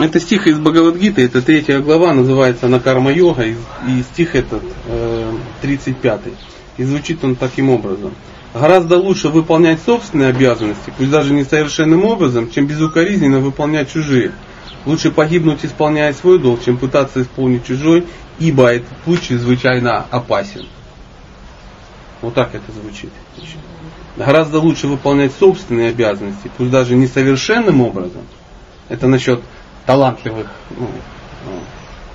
Это стих из Бхагавадгиты, это третья глава, называется Накарма йога, и, и стих этот э, 35. И звучит он таким образом. Гораздо лучше выполнять собственные обязанности, пусть даже несовершенным образом, чем безукоризненно выполнять чужие. Лучше погибнуть, исполняя свой долг, чем пытаться исполнить чужой, ибо этот путь чрезвычайно опасен. Вот так это звучит. Гораздо лучше выполнять собственные обязанности, пусть даже несовершенным образом. Это насчет талантливых ну, ну,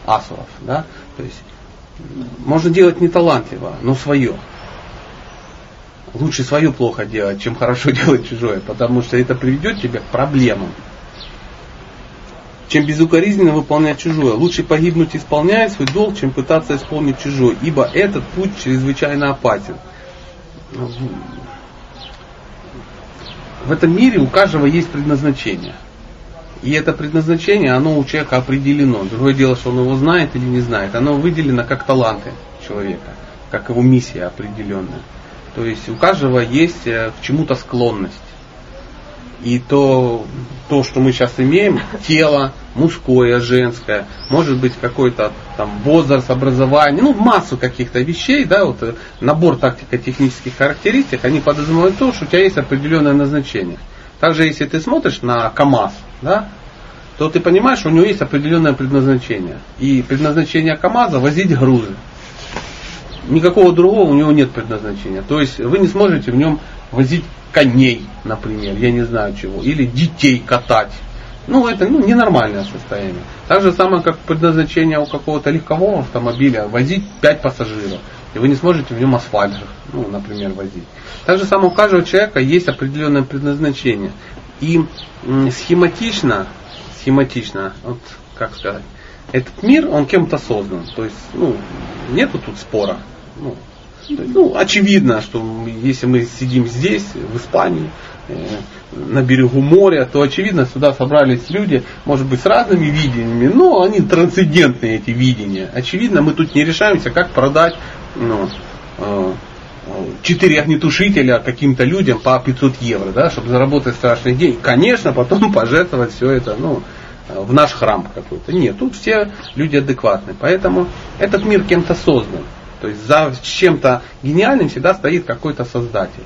асуров. Да? То есть можно делать не талантливо, но свое. Лучше свое плохо делать, чем хорошо делать чужое, потому что это приведет тебя к проблемам. Чем безукоризненно выполнять чужое. Лучше погибнуть, исполняя свой долг, чем пытаться исполнить чужой, ибо этот путь чрезвычайно опасен. В этом мире у каждого есть предназначение. И это предназначение, оно у человека определено. Другое дело, что он его знает или не знает. Оно выделено как таланты человека, как его миссия определенная. То есть у каждого есть э, к чему-то склонность. И то, то, что мы сейчас имеем, тело, мужское, женское, может быть какой-то там возраст, образование, ну массу каких-то вещей, да, вот э, набор тактико-технических характеристик, они подразумевают то, что у тебя есть определенное назначение. Также если ты смотришь на КАМАЗ, да, то ты понимаешь, у него есть определенное предназначение. И предназначение КАМАЗа возить грузы. Никакого другого у него нет предназначения. То есть вы не сможете в нем возить коней, например, я не знаю чего, или детей катать. Ну, это ну, ненормальное состояние. Так же самое, как предназначение у какого-то легкового автомобиля возить 5 пассажиров. И вы не сможете в нем асфальт, ну, например, возить. Так же самое у каждого человека есть определенное предназначение. И схематично, схематично, вот как сказать, этот мир, он кем-то создан. То есть, ну, нету тут спора. Ну, ну, очевидно, что если мы сидим здесь, в Испании, э, на берегу моря, то очевидно, сюда собрались люди, может быть, с разными видениями, но они трансцендентные, эти видения. Очевидно, мы тут не решаемся, как продать ну, э, четыре огнетушителя каким-то людям по 500 евро, да, чтобы заработать страшный день. Конечно, потом пожертвовать все это, ну, в наш храм какой-то. Нет, тут все люди адекватны. Поэтому этот мир кем-то создан. То есть за чем-то гениальным всегда стоит какой-то создатель.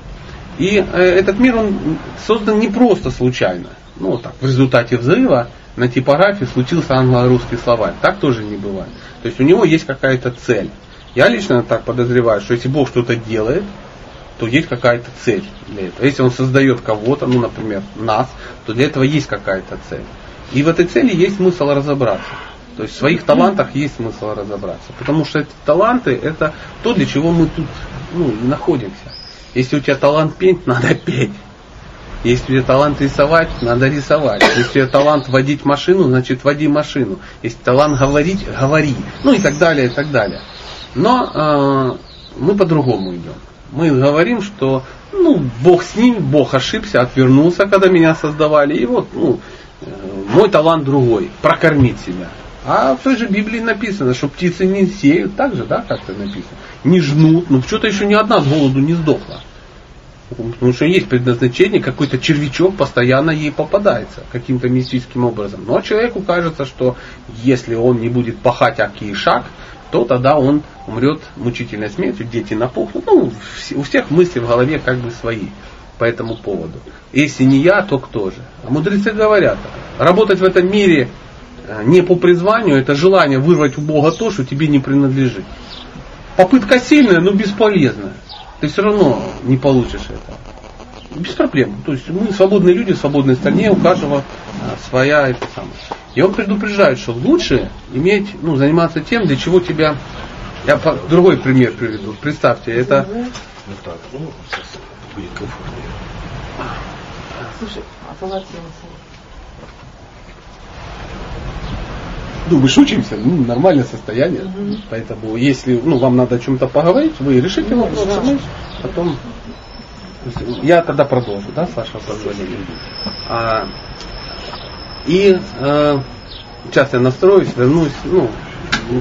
И э, этот мир он создан не просто случайно. Ну, так, в результате взрыва на типографии случился англо-русский словарь. Так тоже не бывает. То есть у него есть какая-то цель. Я лично так подозреваю, что если Бог что-то делает, то есть какая-то цель для этого. Если Он создает кого-то, ну, например, нас, то для этого есть какая-то цель. И в этой цели есть смысл разобраться. То есть в своих талантах есть смысл разобраться. Потому что эти таланты это то, для чего мы тут ну, находимся. Если у тебя талант петь, надо петь. Если у тебя талант рисовать, надо рисовать. Если у тебя талант водить машину, значит води машину. Если талант говорить, говори. Ну и так далее, и так далее. Но э, мы по-другому идем. Мы говорим, что ну, Бог с ним, Бог ошибся, отвернулся, когда меня создавали. И вот ну, э, мой талант другой, прокормить себя. А в той же Библии написано, что птицы не сеют, так же, да, как-то написано, не жнут, ну что-то еще ни одна с голоду не сдохла. Потому что есть предназначение, какой-то червячок постоянно ей попадается каким-то мистическим образом. Но человеку кажется, что если он не будет пахать аки шаг, то тогда он умрет мучительной смертью, дети напухнут. Ну, у всех мысли в голове как бы свои по этому поводу. Если не я, то кто же? А мудрецы говорят, работать в этом мире э, не по призванию, это желание вырвать у Бога то, что тебе не принадлежит. Попытка сильная, но бесполезная. Ты все равно не получишь это. Без проблем. То есть мы свободные люди в свободной стране, у каждого э, своя это самое. И он предупреждает, что лучше иметь, ну, заниматься тем, для чего тебя... Я по... другой пример приведу. Представьте, это... Ну так, ну, будет комфортнее. Слушай, а ну, мы шучимся, ну, нормальное состояние. Угу. Поэтому, если ну, вам надо о чем-то поговорить, вы решите ну, вопрос, да. мы потом. Я тогда продолжу, да, Саша, позволили. А, и э, сейчас я настроюсь, вернусь, ну,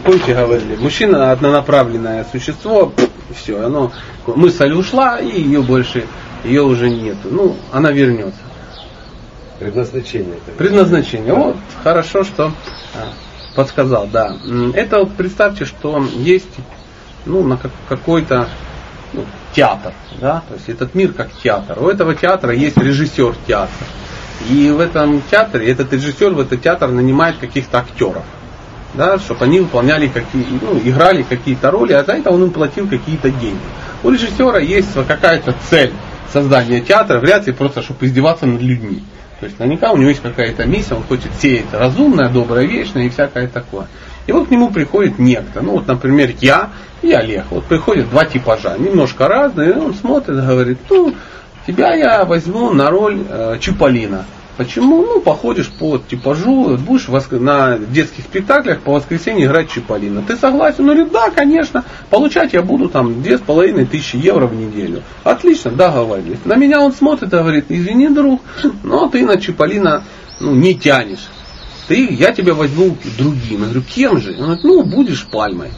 помните говорили, мужчина однонаправленное существо, все, оно, мысль ушла, и ее больше, ее уже нет. Ну, она вернется. Предназначение. Предназначение. Вот, хорошо, что а, подсказал, да. Это вот представьте, что есть ну, на какой-то ну, театр, да, то есть этот мир как театр. У этого театра есть режиссер театра. И в этом театре этот режиссер в этот театр нанимает каких-то актеров да, чтобы они выполняли какие, ну, играли какие-то роли, а за это он им платил какие-то деньги. У режиссера есть какая-то цель создания театра, вряд ли просто, чтобы издеваться над людьми. То есть наверняка у него есть какая-то миссия, он хочет сеять разумное, доброе, вечное и всякое такое. И вот к нему приходит некто, ну вот, например, я и Олег. Вот приходят два типажа, немножко разные, и он смотрит говорит, ну, тебя я возьму на роль э, Чиполлина. Почему? Ну, походишь по типажу, будешь на детских спектаклях по воскресенье играть Чиполлино. Ты согласен? Он говорит, да, конечно. Получать я буду там две с половиной тысячи евро в неделю. Отлично, договорились. На меня он смотрит и говорит, извини, друг, но ты на Чиполлино ну, не тянешь. Ты, я тебя возьму другим. Я говорю, кем же? Он говорит, ну, будешь пальмой.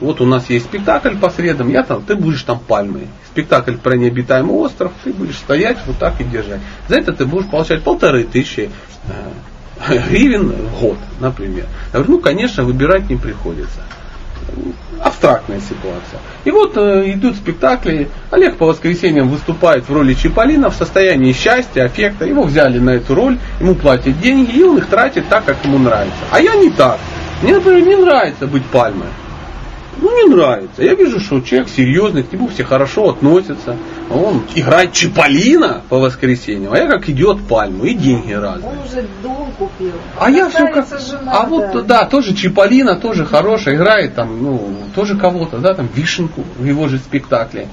Вот у нас есть спектакль по средам, я там, ты будешь там пальмой спектакль про необитаемый остров, ты будешь стоять вот так и держать. За это ты будешь получать полторы тысячи э, гривен в год, например. Я говорю, ну, конечно, выбирать не приходится. Абстрактная ситуация. И вот э, идут спектакли. Олег по воскресеньям выступает в роли Чиполлина в состоянии счастья, аффекта. Его взяли на эту роль, ему платят деньги, и он их тратит так, как ему нравится. А я не так. Мне, например, не нравится быть пальмой. Ну, не нравится. Я вижу, что человек серьезный, к нему все хорошо относятся. Он играет Чиполлино по воскресеньям, а я как идет пальму, и деньги разные. Он уже дом купил. А я все как... Жена, а да. вот, да, тоже Чиполлино, тоже хорошая, играет там, ну, тоже кого-то, да, там, Вишенку в его же спектакле.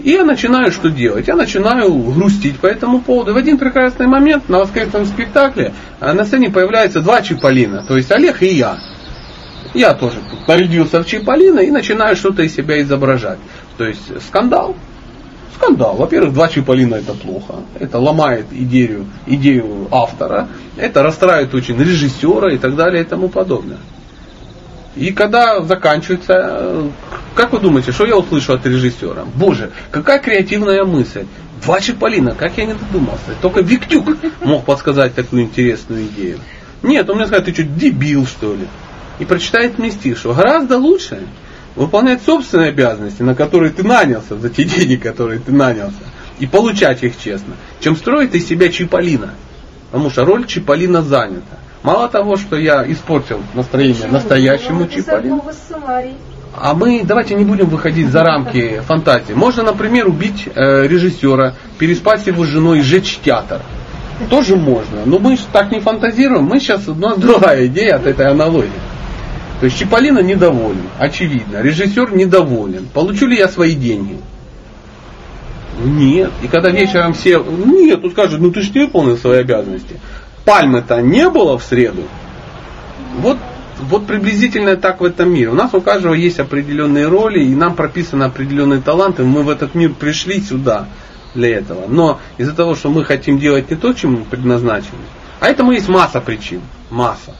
И я начинаю что делать? Я начинаю грустить по этому поводу. В один прекрасный момент на воскресном спектакле а, на сцене появляются два Чиполлина, то есть Олег и я. Я тоже нарядился в Чиполлино и начинаю что-то из себя изображать. То есть скандал. Скандал. Во-первых, два Чиполлина это плохо. Это ломает идею, идею автора. Это расстраивает очень режиссера и так далее и тому подобное. И когда заканчивается, как вы думаете, что я услышу от режиссера? Боже, какая креативная мысль. Два Чиполлина, как я не додумался. Только Виктюк мог подсказать такую интересную идею. Нет, он мне сказал, ты что, дебил что ли? И прочитает мне стих, что гораздо лучше выполнять собственные обязанности, на которые ты нанялся, за те деньги, которые ты нанялся, и получать их честно, чем строить из себя Чиполлина. Потому что роль Чиполлина занята. Мало того, что я испортил настроение Почему? настоящему Чиполлину. А мы давайте не будем выходить за рамки фантазии. Можно, например, убить э, режиссера, переспать с его женой и сжечь театр. Тоже можно. Но мы так не фантазируем. Мы сейчас, у нас другая идея от этой аналогии. То есть Чиполлино недоволен, очевидно. Режиссер недоволен. Получу ли я свои деньги? Нет. И когда вечером все... Нет, тут скажут, ну ты же не выполнил свои обязанности. Пальмы-то не было в среду. Вот, вот приблизительно так в этом мире. У нас у каждого есть определенные роли, и нам прописаны определенные таланты. Мы в этот мир пришли сюда для этого. Но из-за того, что мы хотим делать не то, чем мы предназначены, а этому есть масса причин. Масса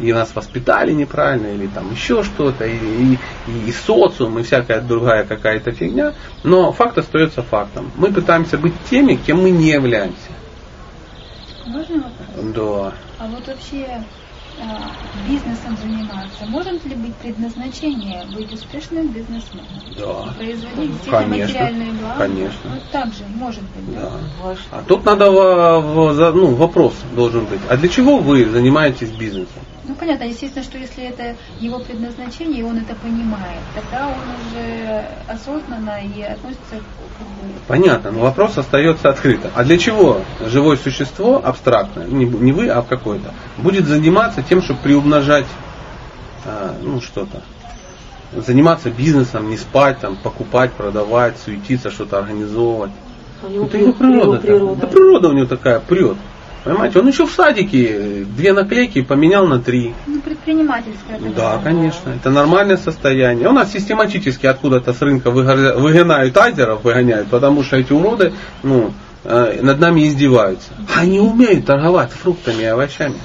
и нас воспитали неправильно, или там еще что-то, и, и, и социум, и всякая другая какая-то фигня. Но факт остается фактом. Мы пытаемся быть теми, кем мы не являемся. Можно вопрос? Да. А вот вообще а, бизнесом заниматься, может ли быть предназначение быть успешным бизнесменом? Да. Производить конечно, материальные блага? Конечно. Вот так же может быть, да? да? А тут надо ну, вопрос должен быть. А для чего вы занимаетесь бизнесом? Ну понятно, естественно, что если это его предназначение, и он это понимает, тогда он уже осознанно и относится к... Понятно, но вопрос остается открытым. А для чего живое существо абстрактное, не вы, а какое-то, будет заниматься тем, чтобы приумножать а, ну, что-то? Заниматься бизнесом, не спать, там, покупать, продавать, суетиться, что-то организовывать. У него это его природа. природа. Да природа у него такая прет. Понимаете, он еще в садике две наклейки поменял на три. Ну, предпринимательское. Да, конечно. Это нормальное состояние. У нас систематически откуда-то с рынка выгоняют азеров, выгоняют, потому что эти уроды ну, э, над нами издеваются. Они умеют торговать фруктами и овощами.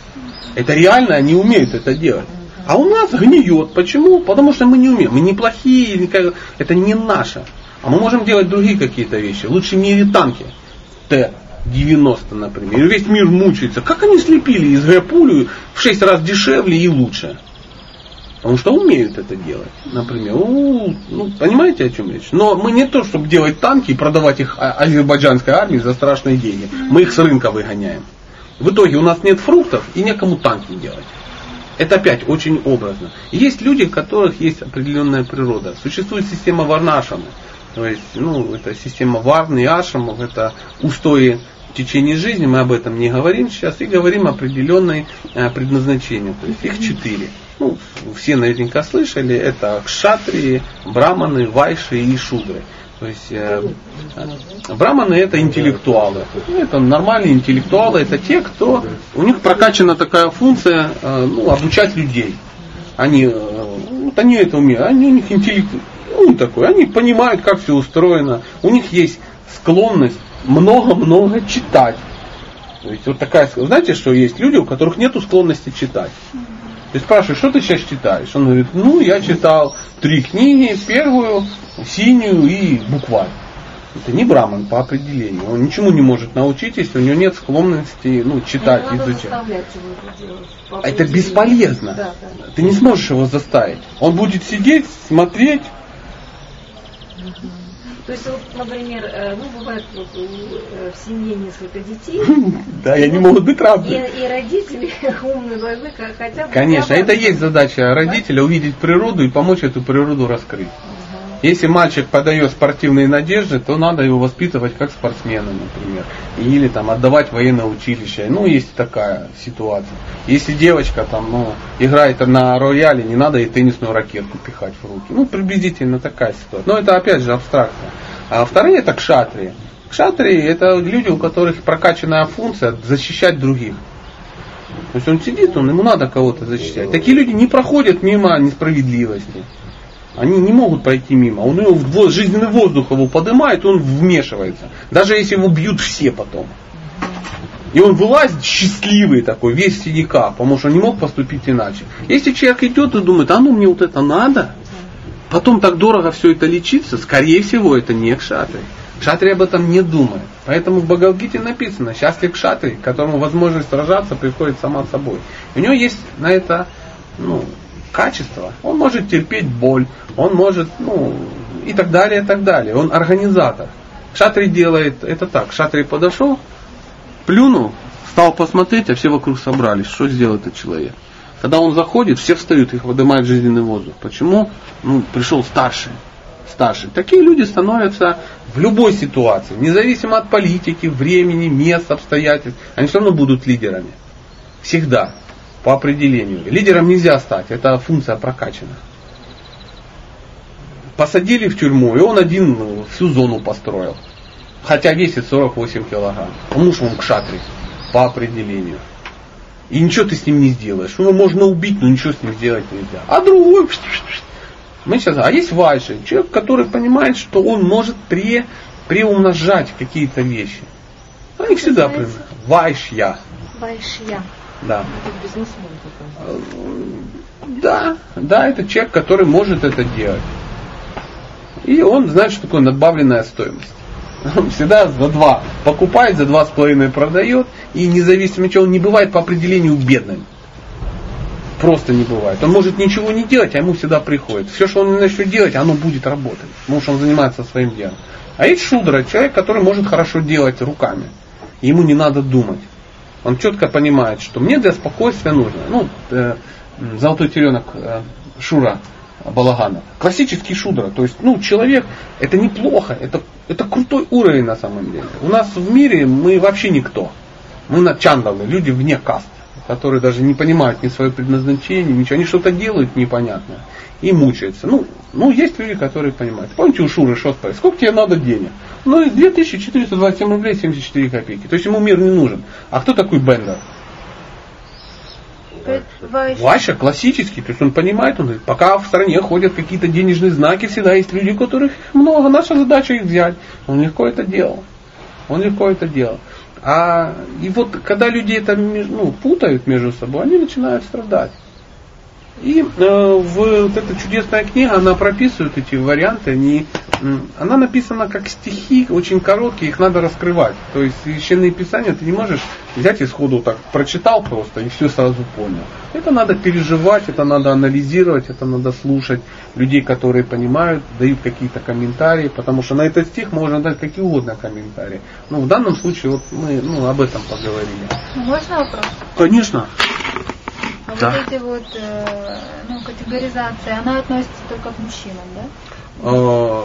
Это реально они умеют это делать. А у нас гниет. Почему? Потому что мы не умеем. Мы не плохие, это не наше. А мы можем делать другие какие-то вещи. Лучше мире танки. Т 90, например, и весь мир мучается. Как они слепили из Г пулю в 6 раз дешевле и лучше? Потому что умеют это делать. Например, у, ну, понимаете, о чем речь? Но мы не то, чтобы делать танки и продавать их а- азербайджанской армии за страшные деньги. Мы их с рынка выгоняем. В итоге у нас нет фруктов и некому танки делать. Это опять очень образно. Есть люди, у которых есть определенная природа. Существует система Варнашамы. То есть, ну, это система Варны и Ашамов, это устои в течение жизни, мы об этом не говорим сейчас, и говорим о определенной э, предназначении. То есть их четыре. Ну, все наверняка слышали, это кшатрии, браманы, вайши и шудры. То есть э, браманы это интеллектуалы. Ну, это нормальные интеллектуалы, это те, кто у них прокачана такая функция э, ну, обучать людей. Они, э, вот они это умеют, они у них интеллект, ну такой, они понимают, как все устроено. У них есть склонность много-много читать. То есть вот такая, знаете, что есть люди, у которых нет склонности читать. Ты спрашиваешь, что ты сейчас читаешь? Он говорит, ну я читал три книги, первую, синюю и букварь. Это не браман по определению. Он ничему не может научить, если у него нет склонности ну, читать, не изучать. Его это делать, а это бесполезно. Да, да. Ты не сможешь его заставить. Он будет сидеть, смотреть. То есть, вот, например, э, ну, бывает вот, э, в семье несколько детей. Да, и они могут быть разные. И, и родители умные должны хотя бы... Конечно, это есть задача родителя увидеть природу и помочь эту природу раскрыть. Если мальчик подает спортивные надежды, то надо его воспитывать как спортсмена, например. Или там отдавать военное училище. Ну, есть такая ситуация. Если девочка там, ну, играет на рояле, не надо ей теннисную ракетку пихать в руки. Ну, приблизительно такая ситуация. Но это опять же абстракция. А вторые это кшатрии. Кшатрии это люди, у которых прокачанная функция защищать других. То есть он сидит, он, ему надо кого-то защищать. Такие люди не проходят мимо несправедливости. Они не могут пройти мимо. Он его жизненный воздух его поднимает, он вмешивается. Даже если его бьют все потом. И он вылазит счастливый такой, весь в синяках, потому что он не мог поступить иначе. Если человек идет и думает, а ну мне вот это надо, потом так дорого все это лечиться, скорее всего это не кшатри. Кшатри об этом не думает. Поэтому в Багалгите написано, счастлив кшатри, которому возможность сражаться приходит сама собой. У него есть на это ну, качество. Он может терпеть боль, он может, ну, и так далее, и так далее. Он организатор. Шатри делает это так. Шатри подошел, плюнул, стал посмотреть, а все вокруг собрались. Что сделал этот человек? Когда он заходит, все встают, их выдымает жизненный воздух. Почему? Ну, пришел старший. Старший. Такие люди становятся в любой ситуации, независимо от политики, времени, мест, обстоятельств, они все равно будут лидерами. Всегда по определению. Лидером нельзя стать, это функция прокачана. Посадили в тюрьму, и он один ну, всю зону построил. Хотя весит 48 килограмм. Потому что он к шатре по определению. И ничего ты с ним не сделаешь. Его можно убить, но ничего с ним сделать нельзя. А другой... Мы сейчас, а есть Вайши, человек, который понимает, что он может пре, преумножать какие-то вещи. Они всегда Вайшья. Вайшья. Да. Да, да, это человек, который может это делать. И он знает, что такое надбавленная стоимость. Он всегда за два покупает, за два с половиной продает, и независимо от чего, он не бывает по определению бедным. Просто не бывает. Он может ничего не делать, а ему всегда приходит. Все, что он начнет делать, оно будет работать. Потому что он занимается своим делом. А есть шудра, человек, который может хорошо делать руками. Ему не надо думать. Он четко понимает, что мне для спокойствия нужно. Ну, э, золотой теленок э, Шура Балагана. Классический шудра. То есть, ну, человек, это неплохо, это, это крутой уровень на самом деле. У нас в мире мы вообще никто. Мы на чандалы, люди вне каст, которые даже не понимают ни свое предназначение, ничего. Они что-то делают непонятное и мучаются. Ну, ну, есть люди, которые понимают. Помните у Шуры что спросили? Сколько тебе надо денег? Ну, 2427 рублей 74 копейки. То есть ему мир не нужен. А кто такой Бендер? Вася классический, то есть он понимает, он говорит, пока в стране ходят какие-то денежные знаки, всегда есть люди, у которых много, наша задача их взять. Он легко это делал. Он легко это делал. А и вот когда люди это ну, путают между собой, они начинают страдать. И э, в, вот эта чудесная книга, она прописывает эти варианты, они она написана как стихи, очень короткие, их надо раскрывать. То есть священные писания ты не можешь взять и сходу так прочитал просто и все сразу понял. Это надо переживать, это надо анализировать, это надо слушать людей, которые понимают, дают какие-то комментарии, потому что на этот стих можно дать какие угодно комментарии. Ну, в данном случае вот мы ну, об этом поговорили. Можно вопрос? Конечно. А Да. вот эти вот э, ну, категоризации, она относится только к мужчинам, да? Э,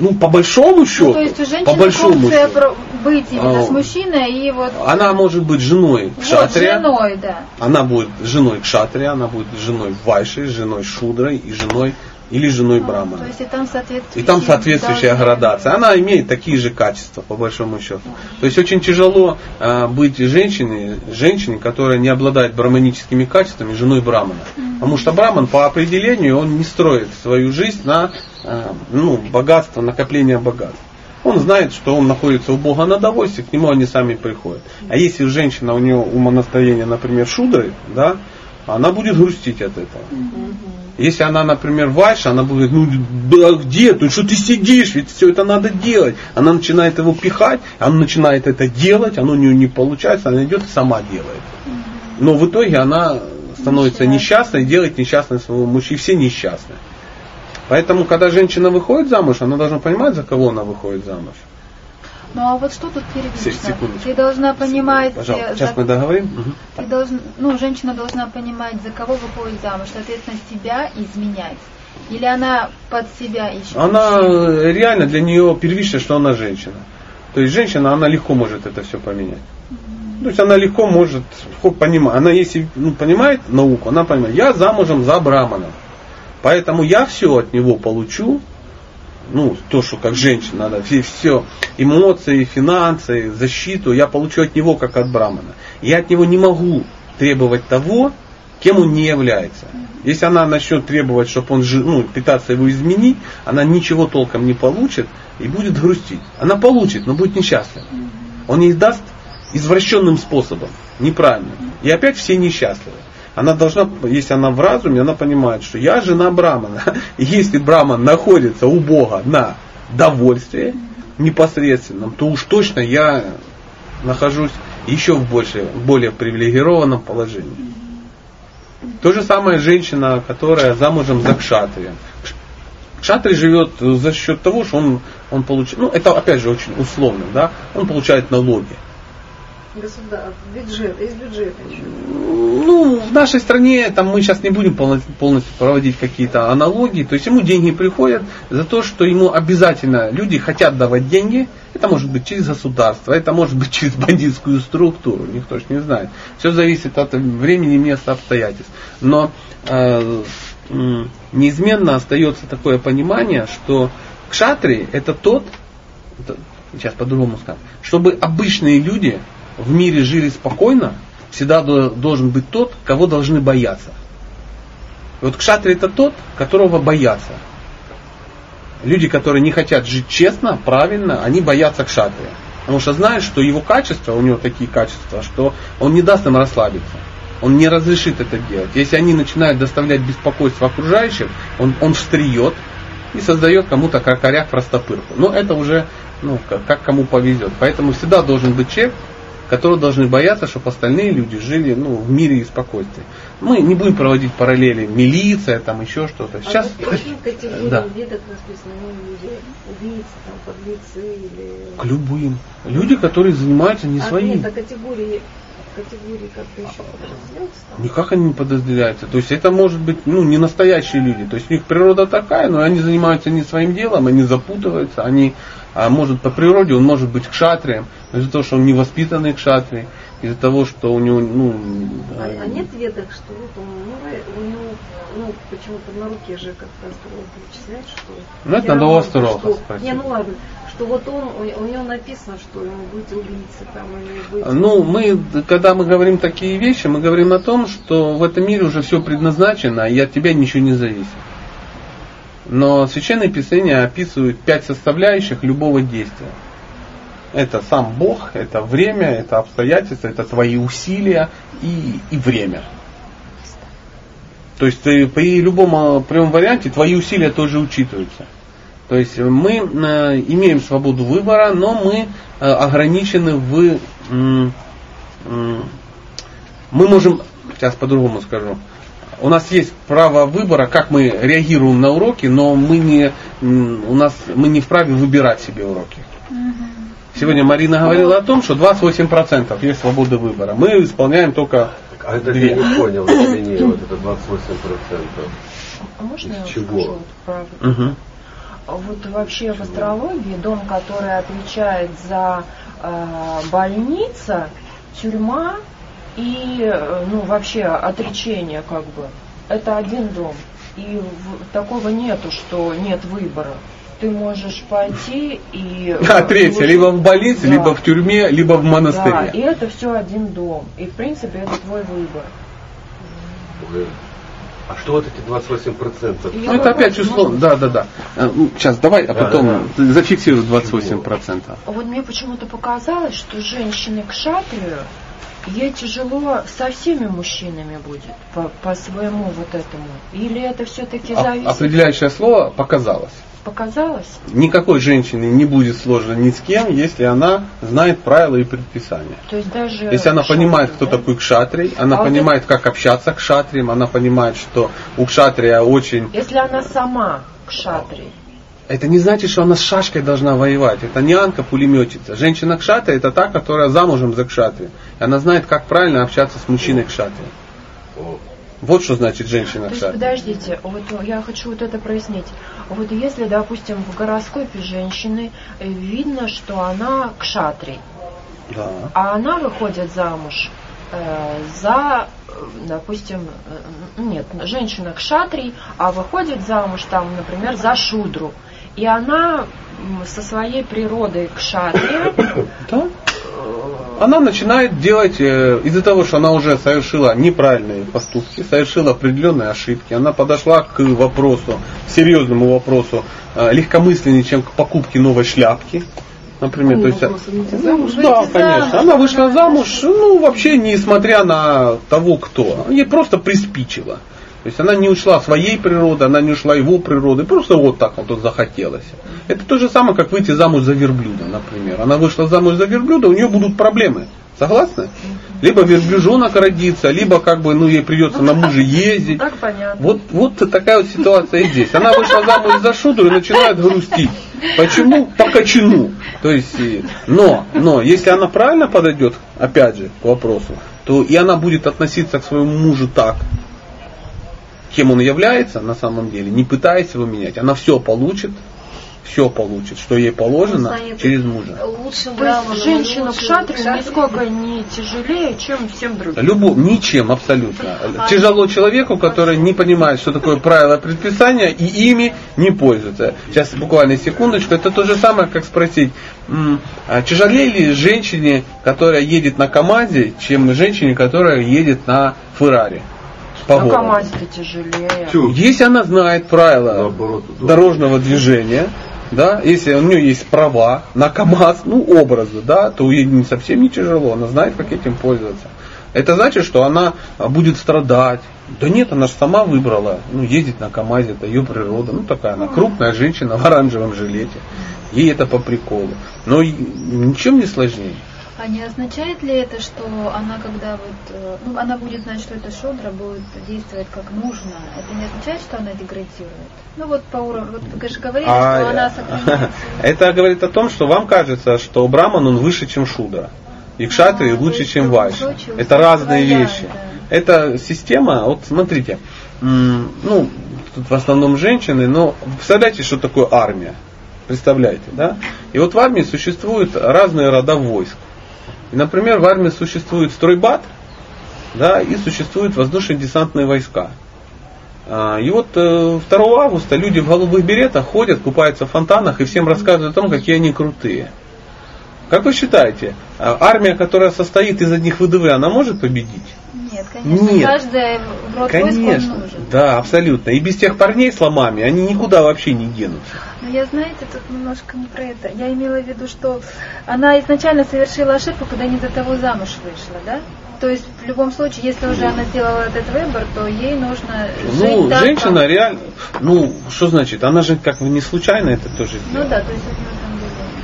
Ну, по большому счету, Ну, то есть у женщины по большому функция счету, быть именно А, с мужчиной и вот, она может быть женой вот кшатрия, женой, да. она будет женой кшатрия, она будет женой вайши, женой шудрой и женой или женой А, брамана. Есть и там соответствующая И там соответствующая должна градация. Она имеет такие же качества, по большому счету. То есть очень тяжело э, быть женщиной, женщине, которая не обладает браманическими качествами, женой брамана. Потому что браман по определению он не строит свою жизнь на э, ну, богатство, накопление богатств. Он знает, что он находится у Бога на довольстве, к нему они сами приходят. А если женщина, у нее умонастроение, например, шудры, да, она будет грустить от этого. Если она, например, Вайша, она будет, ну да где ты, что ты сидишь, ведь все это надо делать. Она начинает его пихать, она начинает это делать, оно у нее не получается, она идет и сама делает. Но в итоге она становится несчастной, делает несчастной своего мужчину, и все несчастны. Поэтому, когда женщина выходит замуж, она должна понимать, за кого она выходит замуж. Ну а вот что тут первично? Ты должна понимать, Пожалуйста, э, сейчас за- мы договорим. Ты должен, ну, женщина должна понимать, за кого выходит замуж, соответственно, себя изменять. Или она под себя ищет? Она мужчину? реально для нее первично, что она женщина. То есть женщина, она легко может это все поменять. То есть она легко может понимать. Она если ну, понимает науку, она понимает, я замужем за Браманом. Поэтому я все от него получу, ну, то, что как женщина, надо, все, все, эмоции, финансы, защиту, я получу от него, как от Брамана. Я от него не могу требовать того, кем он не является. Если она начнет требовать, чтобы он ну, пытаться его изменить, она ничего толком не получит и будет грустить. Она получит, но будет несчастлива. Он ей даст извращенным способом, неправильно. И опять все несчастливы. Она должна, если она в разуме, она понимает, что я жена Брамана. И если Браман находится у Бога на довольстве непосредственном, то уж точно я нахожусь еще в больше, более привилегированном положении. То же самое женщина, которая замужем за кшатрием. Кш- Кшатри живет за счет того, что он, он получает, ну это опять же очень условно, да, он получает налоги. Государ, бюджет, из бюджета еще. Ну, в нашей стране там мы сейчас не будем полно- полностью проводить какие-то аналогии. То есть ему деньги приходят за то, что ему обязательно люди хотят давать деньги. Это может быть через государство, это может быть через бандитскую структуру, никто ж не знает. Все зависит от времени, места, обстоятельств. Но э, неизменно остается такое понимание, что кшатри это тот, сейчас по-другому скажу, чтобы обычные люди в мире жили спокойно, всегда до- должен быть тот, кого должны бояться. И вот кшатри это тот, которого боятся. Люди, которые не хотят жить честно, правильно, они боятся кшатрия. Потому что знают, что его качества, у него такие качества, что он не даст им расслабиться. Он не разрешит это делать. Если они начинают доставлять беспокойство окружающим, он, он встреет и создает кому-то кракорях простопырку. Но это уже ну, как, как кому повезет. Поэтому всегда должен быть человек, которые должны бояться, чтобы остальные люди жили ну, в мире и спокойствии. Мы не будем проводить параллели, милиция, там еще что-то. Сейчас, А вот какие категории Да. в ведах расписаны люди? Убийцы, там, подлецы или... к любым. Люди, которые занимаются не а своим. нет, а категории, категории как-то еще подразделяются? Никак они не подразделяются. То есть это может быть ну, не настоящие люди. То есть у них природа такая, но они занимаются не своим делом, они запутываются, они, а может по природе он может быть кшатрием, но из-за того, что он невоспитанный кшатрий, из-за того, что у него, ну, А, а нет ведок, что вот он, ну, у него, ну, почему-то на руке же как-то астролог вычисляет, что... Ну, это надо у астролога спросить. Не, ну ладно, что вот он, у, у него написано, что ему быть убийцей, там, или быть... Ну, мы, когда мы говорим такие вещи, мы говорим о том, что в этом мире уже все предназначено, и от тебя ничего не зависит. Но священные писания описывают пять составляющих любого действия. Это сам Бог, это время, это обстоятельства, это твои усилия и, и время. То есть ты при любом э, прямом варианте твои усилия тоже учитываются. То есть мы э, имеем свободу выбора, но мы э, ограничены в... мы можем, сейчас по-другому скажу, у нас есть право выбора, как мы реагируем на уроки, но мы не, у нас, мы не вправе выбирать себе уроки. Сегодня Марина говорила о том, что 28% есть свобода выбора. Мы исполняем только А это Две. я не понял, извини, вот это 28%. А можно я Из вам чего? скажу? Мгм. Вот вообще в астрологии дом, который отвечает за э, больница, тюрьма и э, ну вообще отречение как бы, это один дом. И в- такого нету, что нет выбора. Ты можешь пойти и... э, А третье, либо в больнице, Да. либо в тюрьме, либо в Да, и монастыре. это все один дом. И в принципе это твой выбор. А что вот эти 28%? И Ну, это опять условно, да, да, да. Сейчас давай, а Да, потом зафиксируй 28%. Вот мне почему-то показалось, что женщине к шатрию ей тяжело со всеми мужчинами будет по, по своему вот этому. Или это все-таки А- зависит? Определяющее слово показалось. Показалось? Никакой женщине не будет сложно ни с кем, если она знает правила и предписания. То есть даже... Если она шатрию, понимает, кто да? такой кшатрий, она А вот понимает, как общаться к кшатриям, она понимает, что у кшатрия очень... Если она сама к шатрии. Это не значит, что она с шашкой должна воевать. Это не анка пулеметчица. Женщина кшатри это та, которая замужем за кшатри. Она знает, как правильно общаться с мужчиной кшатри. Вот что значит женщина То есть, кшатри. подождите, вот я хочу вот это прояснить. Вот если, допустим, в гороскопе женщины э, видно, что она к шатрии, Да. а она выходит замуж э, за, э, допустим, нет, женщина к шатрий, а выходит замуж там, например, за шудру. И она со своей природой к шатре Да? Она начинает делать, э, из-за того, что она уже совершила неправильные поступки, совершила определенные ошибки, она подошла к вопросу, серьезному вопросу, э, легкомысленнее, чем к покупке новой шляпки. Например, то есть, выйти ну, замуж? да, конечно. замуж, Она вышла замуж, ну, вообще, несмотря на того, кто. Ей просто приспичило. То есть она не ушла своей природы, она не ушла его природы, просто вот так вот захотелось. Это то же самое, как выйти замуж за верблюда, например. Она вышла замуж за верблюда, у нее будут проблемы. Согласны? Либо верблюжонок родится, либо как бы, ну, ей придется на муже ездить. так понятно. Вот, вот такая вот ситуация и здесь. Она вышла замуж за шудру и начинает грустить. Почему? По кочану. То есть, но, но, если она правильно подойдет, опять же, к вопросу, то и она будет относиться к своему мужу так, кем он является на самом деле, не пытаясь его менять. Она все получит, все получит, что ей положено через мужа. Лучшим То есть женщина к шатром. нисколько не тяжелее, чем всем другим. Любо, ничем абсолютно. Тяжело человеку, который не понимает, что такое правила предписания и ими не пользуется. Сейчас буквально секундочку. Это то же самое, как спросить, а тяжелее ли женщине, которая едет на КАМАЗе, чем женщине, которая едет на Феррари? По На городу? КамАЗе-то тяжелее. Тю. Если она знает правила Наоборот, дорожного движения, да, если у нее есть права на КАМАЗ, ну, образы, да, то ей не совсем не тяжело, она знает, как этим пользоваться. Это значит, что она а, будет страдать. Да нет, она же сама выбрала, ну, ездить на КАМАЗе, это ее природа. Ну, такая она крупная женщина в оранжевом жилете. Ей это по приколу. Но ничем не сложнее. А не означает ли это, что она, когда вот, э, ну, она будет знать, что это шодра, будет действовать как нужно? Это не означает, что она деградирует? Ну вот по уровню, вот вы же говорили, А, что она сохраняет. Это говорит о том, что вам кажется, что Браман он выше, чем Шудра. И Кшатри А, то лучше, чем устойчивый, Это разные вещи. да. Это система, вот смотрите, ну, тут в основном женщины, но представляете, что такое армия? Представляете, да? И вот в армии существуют разные рода войск. И, например, в армии существует стройбат, да, и существуют воздушно-десантные войска. А, И вот э, 2 августа люди в голубых беретах ходят, купаются в фонтанах и всем рассказывают о том, какие они крутые. Как вы считаете, а, армия, которая состоит из одних ВДВ, она может победить? Нет, конечно, Нет. каждая в род войск он Конечно. нужен. Да, абсолютно. И без тех парней с ломами они никуда вообще не денутся. Но я, знаете, тут немножко не про это. Я имела в виду, что она изначально совершила ошибку, когда не до того замуж вышла, да? то есть в любом случае, если уже она сделала этот выбор, то ей нужно Ну, жить так, женщина как- реально, ну, что значит, она же как бы не случайно это тоже Ну сделала. да, то есть у нее.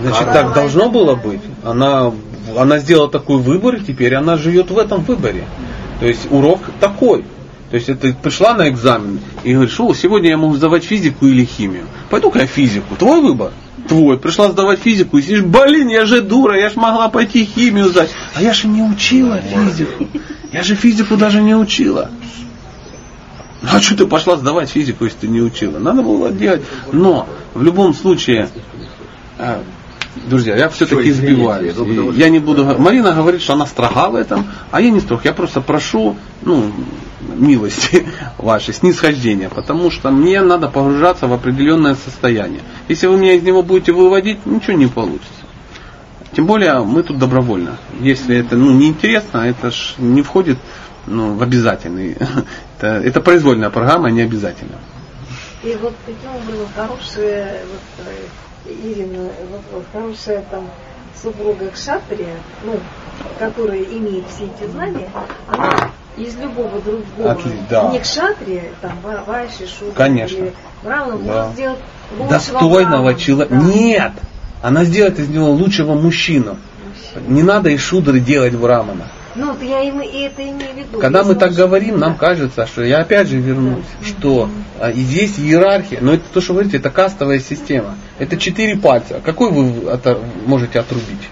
Значит, так должно было быть. Она, она сделала такой выбор, и теперь она живет в этом выборе. То есть урок такой. То есть это пришла на экзамен и говоришь, о, сегодня я могу сдавать физику или химию. Пойду-ка я физику. Твой выбор. Твой. Пришла сдавать физику и сидишь, блин, я же дура, я ж могла пойти химию сдать. А я же не учила физику. Я же физику даже не учила. Ну, А что ты пошла сдавать физику, если ты не учила? Надо было делать. Но в любом случае, а, Друзья, я все-таки избиваюсь. Я не буду... Марина говорит, что она строга в этом, а я не строг. Я просто прошу, ну, милости вашей, снисхождения, потому что мне надо погружаться в определенное состояние. Если вы меня из него будете выводить, ничего не получится. Тем более мы тут добровольно. Если это ну, неинтересно, это ж не входит ну, в обязательный. Это, это произвольная программа, а не обязательно. И вот таким образом хорошая, вот, э, Ирина, вопрос, хорошая там супруга Кшатрия, ну, которая имеет все эти знания, она из любого другого, Отли- да. не Кшатрия, там, Ва- Вайши, Шудра Конечно. Брамана, Да. может сделать Достойного человека. Да. Нет! Она сделает из него лучшего мужчину. Не надо из шудры делать Брамана. Ну, вот я им, и это имею в виду. Когда мы так говорим, нам кажется, что я опять же вернусь, что а, и здесь иерархия, но это то, что вы говорите, это кастовая система. Это четыре пальца. Какой вы ота- можете отрубить?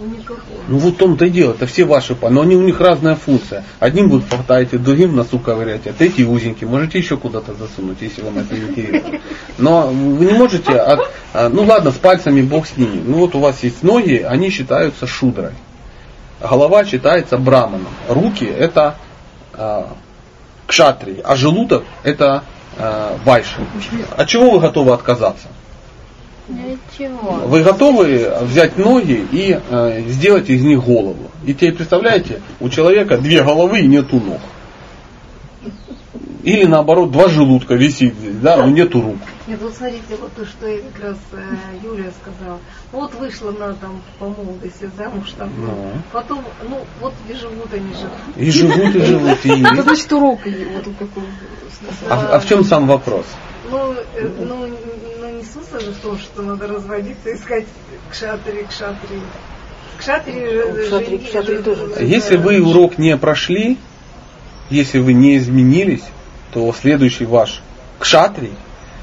Никакого. Ну вот в том-то и дело, это все ваши пальцы, но они у них разная функция. Одним будут хватаете, другим носу ковыряете, а третий узенький, можете еще куда-то засунуть, если вам это интересно. Но вы не можете, от, а, ну ладно, с пальцами бог с ними. Ну вот у вас есть ноги, они считаются шудрой. Голова считается браманом. Руки это а, кшатрии, а желудок это а, вайши. От чего вы готовы отказаться? Ничего. Вы готовы взять ноги и э, сделать из них голову. И теперь представляете, у человека две головы и нету ног. Или наоборот, два желудка висит здесь, да, но нету рук. Нет, вот смотрите, вот то, что я как раз э, Юлия сказала. Вот вышла она там по молодости замуж там. Ну. Потом, ну, вот и живут они живут. И живут, и живут. И... Это значит урок вот он сказал. А, а в чем сам вопрос? Ну, э, ну, ну, не смысл же в том, что надо разводиться, искать кшатри, кшатри. Кшатри же... Кшатри, жени- кшатри же- тоже. же- Если вы урок не прошли, если вы не изменились, то следующий ваш кшатрий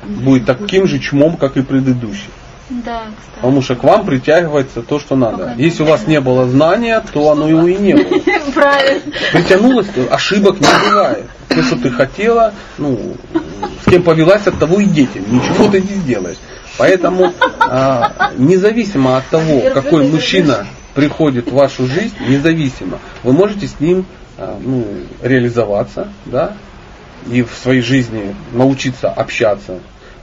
будет таким же чмом, как и предыдущий. Да, кстати. Потому что к вам притягивается то, что надо. Пока Если у вас не было знания, то оно его и не было. Правильно. Притянулось, ошибок не бывает. То, что ты хотела, ну, с кем повелась, от того и дети. Ничего ты не сделаешь. Поэтому а, независимо от того, какой мужчина приходит в вашу жизнь, независимо, вы можете с ним а, ну, реализоваться, да, и в своей жизни научиться общаться,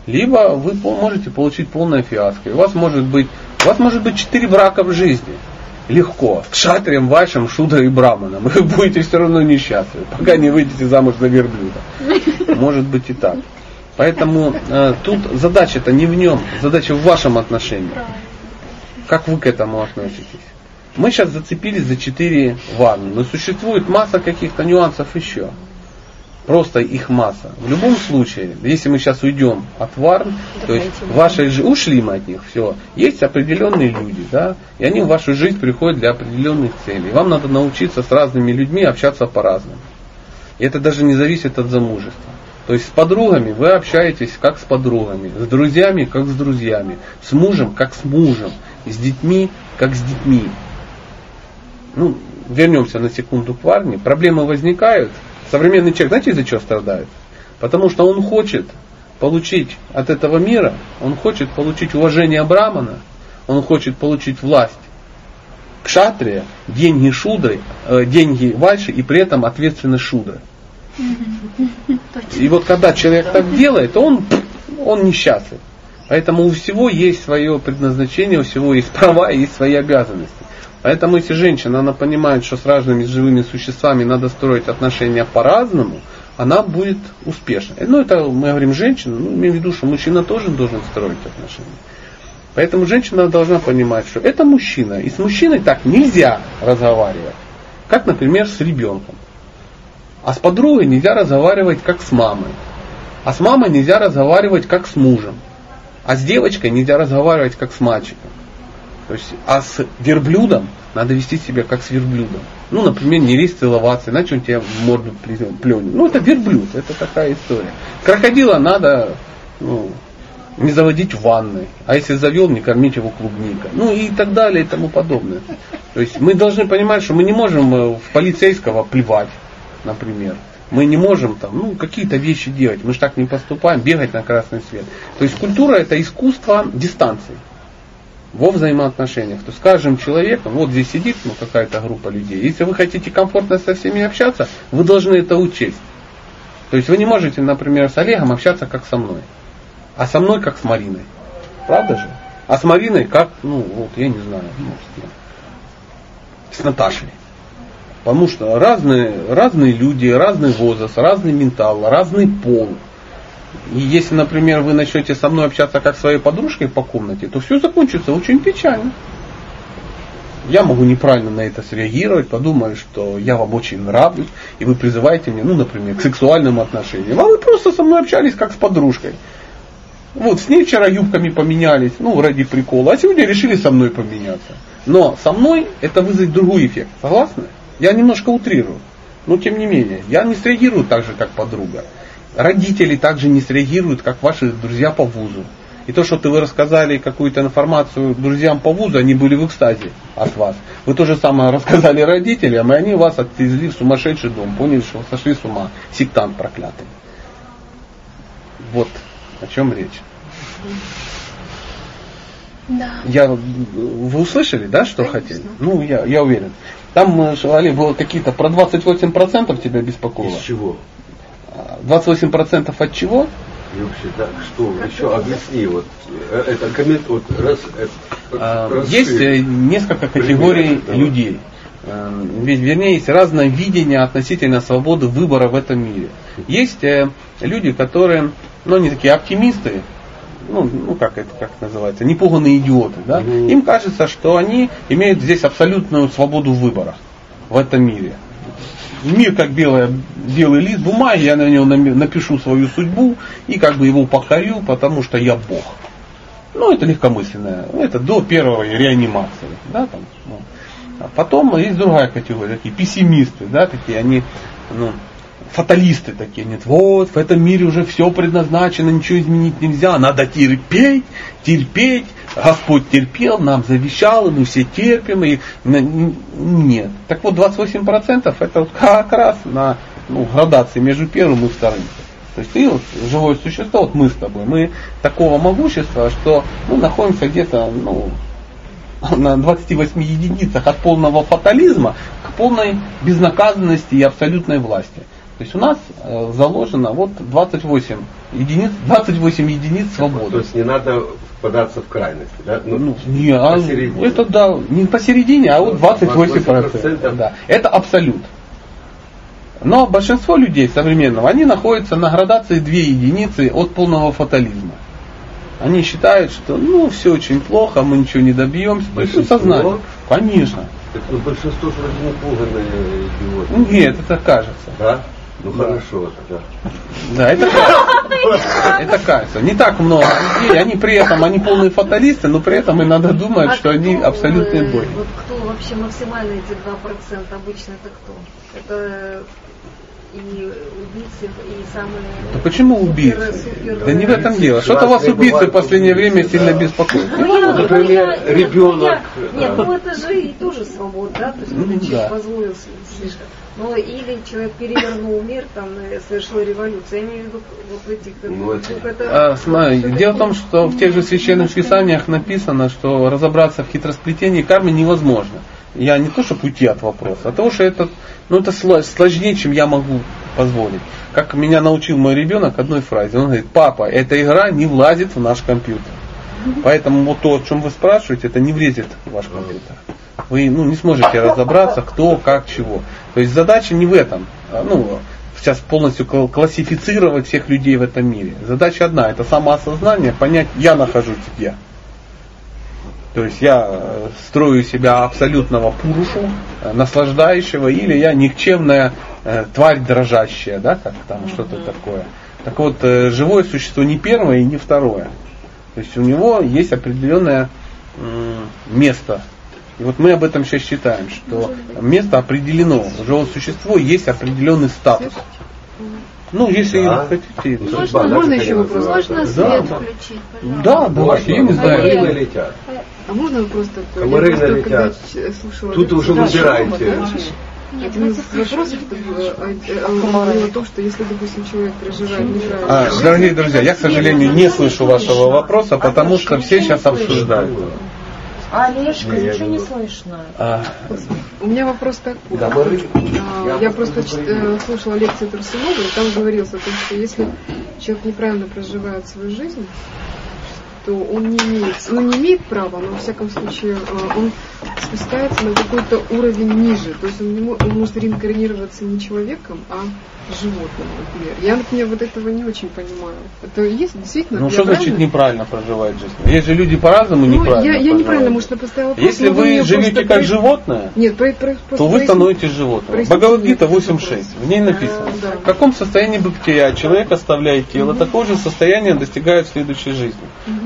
либо вы можете получить полное фиаско. И у вас может быть, у вас может быть четыре брака в жизни. Легко. С шатрием вашим, шудрой и браманом. И вы будете все равно несчастливы, пока не выйдете замуж за верблюда. Может быть и так. Поэтому э, тут задача-то не в нем, задача в вашем отношении. Как вы к этому относитесь? Мы сейчас зацепились за четыре ванны, но существует масса каких-то нюансов еще. Просто их масса. В любом случае, если мы сейчас уйдем от варн, то есть вашей жизни, ушли мы от них, все, есть определенные люди, да, и они в вашу жизнь приходят для определенных целей. Вам надо научиться с разными людьми общаться по-разному. И это даже не зависит от замужества. То есть с подругами вы общаетесь как с подругами, с друзьями как с друзьями, с мужем как с мужем, с детьми как с детьми. Ну, вернемся на секунду к Варне. Проблемы возникают. Современный человек, знаете, из-за чего страдает? Потому что он хочет получить от этого мира, он хочет получить уважение Брамана, он хочет получить власть кшатрия, деньги шудры, э, деньги вальши и при этом ответственность шудры. И вот когда человек так делает, он, он несчастлив. Поэтому у всего есть свое предназначение, у всего есть права и есть свои обязанности. Поэтому если женщина, она понимает, что с разными живыми существами надо строить отношения по-разному, она будет успешной. Ну, это мы говорим женщина, ну, имею в виду, что мужчина тоже должен строить отношения. Поэтому женщина должна понимать, что это мужчина, и с мужчиной так нельзя разговаривать. Как, например, с ребенком. А с подругой нельзя разговаривать как с мамой. А с мамой нельзя разговаривать как с мужем. А с девочкой нельзя разговаривать как с мальчиком. То есть, а с верблюдом надо вести себя как с верблюдом. Ну, например, не лезть целоваться, иначе он тебя в морду пленит. Ну, это верблюд, это такая история. Крокодила надо ну, не заводить в ванной. А если завел, не кормить его клубникой. Ну и так далее и тому подобное. То есть мы должны понимать, что мы не можем э, в полицейского плевать, например. Мы не можем там, ну, какие-то вещи делать. Мы же так не поступаем, бегать на красный свет. То есть культура это искусство дистанции во взаимоотношениях. То с каждым человеком, вот здесь сидит ну, какая-то группа людей, если вы хотите комфортно со всеми общаться, вы должны это учесть. То есть вы не можете, например, с Олегом общаться как со мной, а со мной как с Мариной. Правда же? А с Мариной как, ну вот, я не знаю, может, с Наташей. Потому что разные, разные люди, разный возраст, разный ментал, разный пол. И если, например, вы начнете со мной общаться как своей подружкой по комнате, то все закончится очень печально. Я могу неправильно на это среагировать, подумаю, что я вам очень нравлюсь, и вы призываете меня, ну, например, к сексуальным отношениям. А вы просто со мной общались как с подружкой. Вот, с ней вчера юбками поменялись, ну, ради прикола, а сегодня решили со мной поменяться. Но со мной это вызовет другой эффект. Согласны? Я немножко утрирую. Но тем не менее, я не среагирую так же, как подруга. Родители также не среагируют, как ваши друзья по вузу. И то, что ты вы рассказали какую-то информацию друзьям по вузу, они были в экстазе от вас. Вы то же самое рассказали родителям, и они вас отвезли в сумасшедший дом. Поняли, что вы сошли с ума. Сектант проклятый. Вот о чем речь. Да. Я, вы услышали, да, что Конечно. хотели? Ну, я, я уверен. Там, э, Олег, было какие-то про 28% тебя беспокоило. Из чего? 28% от чего? И вообще, да, что, еще объясни, вот, э, это коммент, вот, раз, это, А, раз- Есть э, несколько категорий Примеры, давай. людей. Э, ведь, Вернее, есть разное видение относительно свободы выбора в этом мире. Есть э, люди, которые, ну, они такие оптимисты, ну, ну как это как называется, непуганные идиоты, да? Им кажется, что они имеют здесь абсолютную свободу выбора в этом мире. Мир как белая, белый лист бумаги, я на него напишу свою судьбу и как бы его покорю, потому что я Бог. Ну, это легкомысленное. Это до первой реанимации. Да, там, ну. А потом есть другая категория, такие пессимисты, да, такие они, ну, фаталисты такие, нет, вот, в этом мире уже все предназначено, ничего изменить нельзя, надо терпеть, терпеть, Господь терпел, нам завещал, и мы все терпим, и нет. Так вот, 28% это вот как раз на ну, градации между первым и вторым. То есть ты вот живое существо, вот мы с тобой, мы такого могущества, что ну, находимся где-то ну, на 28 единицах от полного фатализма к полной безнаказанности и абсолютной власти. То есть у нас э, заложено вот 28 единиц, 28 единиц То свободы. есть не надо впадаться в крайности, да? Ну, не, а посередине. это да, не посередине, а вот 28%. 28%. Да. Это абсолют. Но большинство людей современного, они находятся на градации 2 единицы от полного фатализма. Они считают, что ну все очень плохо, мы ничего не добьемся. То ну, Большинство? сознание. Конечно. Так, ну, большинство же вроде напуганные идиоты. Ну, Нет, это кажется. Да? Ну Да. хорошо, да. Да, это кажется. Это кажется. Не так много людей, они при этом, они полные фаталисты, но при этом иногда думают, А что они абсолютные э, боги. Вот кто вообще максимально эти 2% обычно это кто? Это и убийцы, и самые... Да почему убийцы? супер- Да не в этом дело. Что-то вас убийцы в последнее время сильно беспокоит. Ну, Например, ну, я- нет, ребенок, ну, я- да. Нет, ну это же и тоже свобода, да? То есть Ну, да. позволил слишком. Но или человек перевернул мир, там, совершил революцию. Я имею в виду вот этих... Ну, это- вот это- А, смотри, дело в том, что в тех же священных писаниях написано, что разобраться в хитросплетении кармы невозможно. Я не то, чтобы уйти от вопроса, а того, что это, ну, это сло- сложнее, чем я могу позволить. Как меня научил мой ребенок одной фразе. Он говорит, папа, эта игра не влазит в наш компьютер. Поэтому вот то, о чем вы спрашиваете, это не влезет в ваш компьютер. Вы ну, не сможете разобраться, кто, как, чего. То есть задача не в этом. А, Ну, сейчас полностью кл- классифицировать всех людей в этом мире. Задача одна, это самоосознание, понять, я нахожусь где. То есть я э, строю себя абсолютного пурушу, э, наслаждающего, или я никчемная э, тварь дрожащая, да, как там что-то такое. Так вот, э, живое существо не первое и не второе. То есть у него есть определенное место. И вот мы об этом сейчас считаем, что место определено. У живого существа есть определенный статус. Ну, если Да. хотите. то- Судьба, Можно, да, можно еще вопрос? Можно свет включить, пожалуйста? Да, давайте, я не знаю. Комары налетят. А можно вопрос такой? Комары Я просто, когда налетят. ч- слушала Тут уже да, выбирайте. Да, Один из это вопросов это было, а, а, он говорил о том, что если, допустим, человек проживает неправильно, А, дорогие друзья, я, к сожалению, не слышу вашего вопроса, потому что все сейчас обсуждают. Олежка, Не, я ничего не слышно. А, у меня вопрос такой. Комары. А, Я просто чит- э, слушала лекцию Турсунова, и там говорилось о том, что если человек неправильно проживает свою жизнь, то он не имеет, ну не имеет права, но во всяком случае э, он спускается на какой-то уровень ниже. То есть он, не он может реинкарнироваться не человеком, а животным, например. Я, например, вот этого не очень понимаю. Это есть действительно ну что значит правильно? неправильно проживать жизнь? Есть же люди по-разному Ну, неправильно я, я неправильно, может, я поставила вопрос. Если вы живете как про- животное, Нет, про, про, то вы становитесь животным. Бхагавадгита мне этот 8.6. В ней написано, А, да. в каком состоянии бытия человек оставляет тело, такое же состояние достигает в следующей жизни.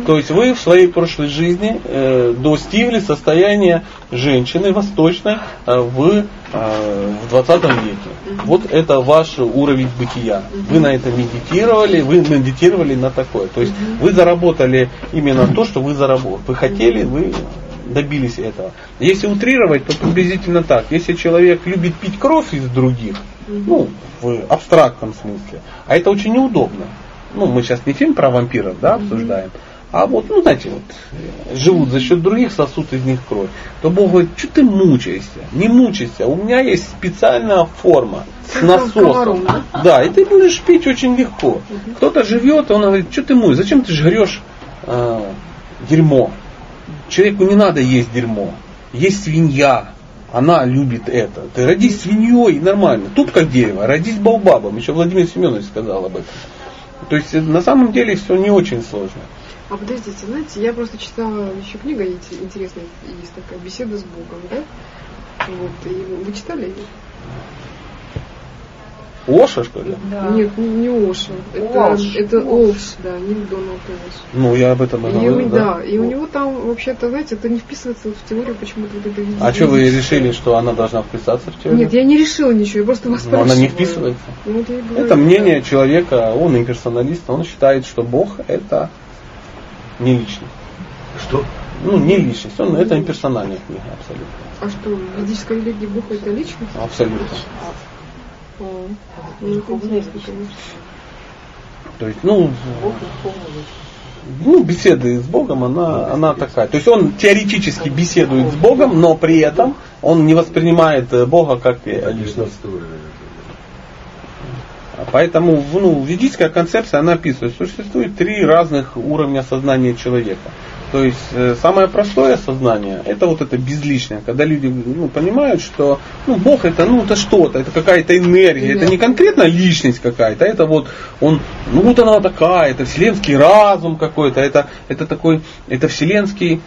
То есть вы в своей прошлой жизни э, достигли состояния женщины восточной э, в, э, в 20 веке. Вот это ваш уровень бытия. Вы на это медитировали, вы медитировали на такое. То есть вы заработали именно то, что вы заработали. Вы хотели, вы добились этого. Если утрировать, то приблизительно так. Если человек любит пить кровь из других, ну, в абстрактном смысле, а это очень неудобно. Ну, мы сейчас не фильм про вампиров, да, обсуждаем, а вот, ну, знаете, вот, живут за счет других, сосут из них кровь, то Бог говорит, что ты мучаешься? Не мучайся, у меня есть специальная форма с насосом. Да, и ты будешь пить очень легко. Кто-то живет, он говорит, что ты мой, зачем ты жрешь э, дерьмо? Человеку не надо есть дерьмо. Есть свинья, она любит это. Ты родись свиньей, нормально. Тут как дерево, родись баубабом. Еще Владимир Семенович сказал об этом. То есть э, на самом деле все не очень сложно. А подождите, знаете, я просто читала еще книга инте- интересная, есть такая беседа с Богом, да? Вот, и вы читали ее? Оша, что ли? Да. Нет, не, не Оша. Это, Уолш. это Олш, да, не Дональд Олш. Ну, я об этом и И, говорю, у- да. да, и у него там, вообще-то, знаете, это не вписывается в теорию почему-то вот это А что вы решили, что она должна вписаться в теорию? Нет, я не решила ничего, я просто вас Но она не спрашиваю. вписывается. Ну, вот я и говорю, Это мнение человека, он имперсоналист, он считает, что Бог это не личность. Что? Ну, не личность, он это имперсональная книга, абсолютно. А что, в ведической религии Бог это личность? Абсолютно. А, ну, это интересно, конечно. То есть, ну, ну, беседы с Богом, она, она такая. То есть он теоретически беседует с Богом, но при этом он не воспринимает Бога как э, личность. Поэтому ну, ведическая концепция, она описывает, существует три разных уровня сознания человека. То есть э, самое простое сознание, это вот это безличное, когда люди ну, понимают, что ну, Бог это ну это что-то, это какая-то энергия, это не конкретно личность какая-то, это вот он, ну вот она такая, это вселенский разум какой-то, это, это такой, это вселенский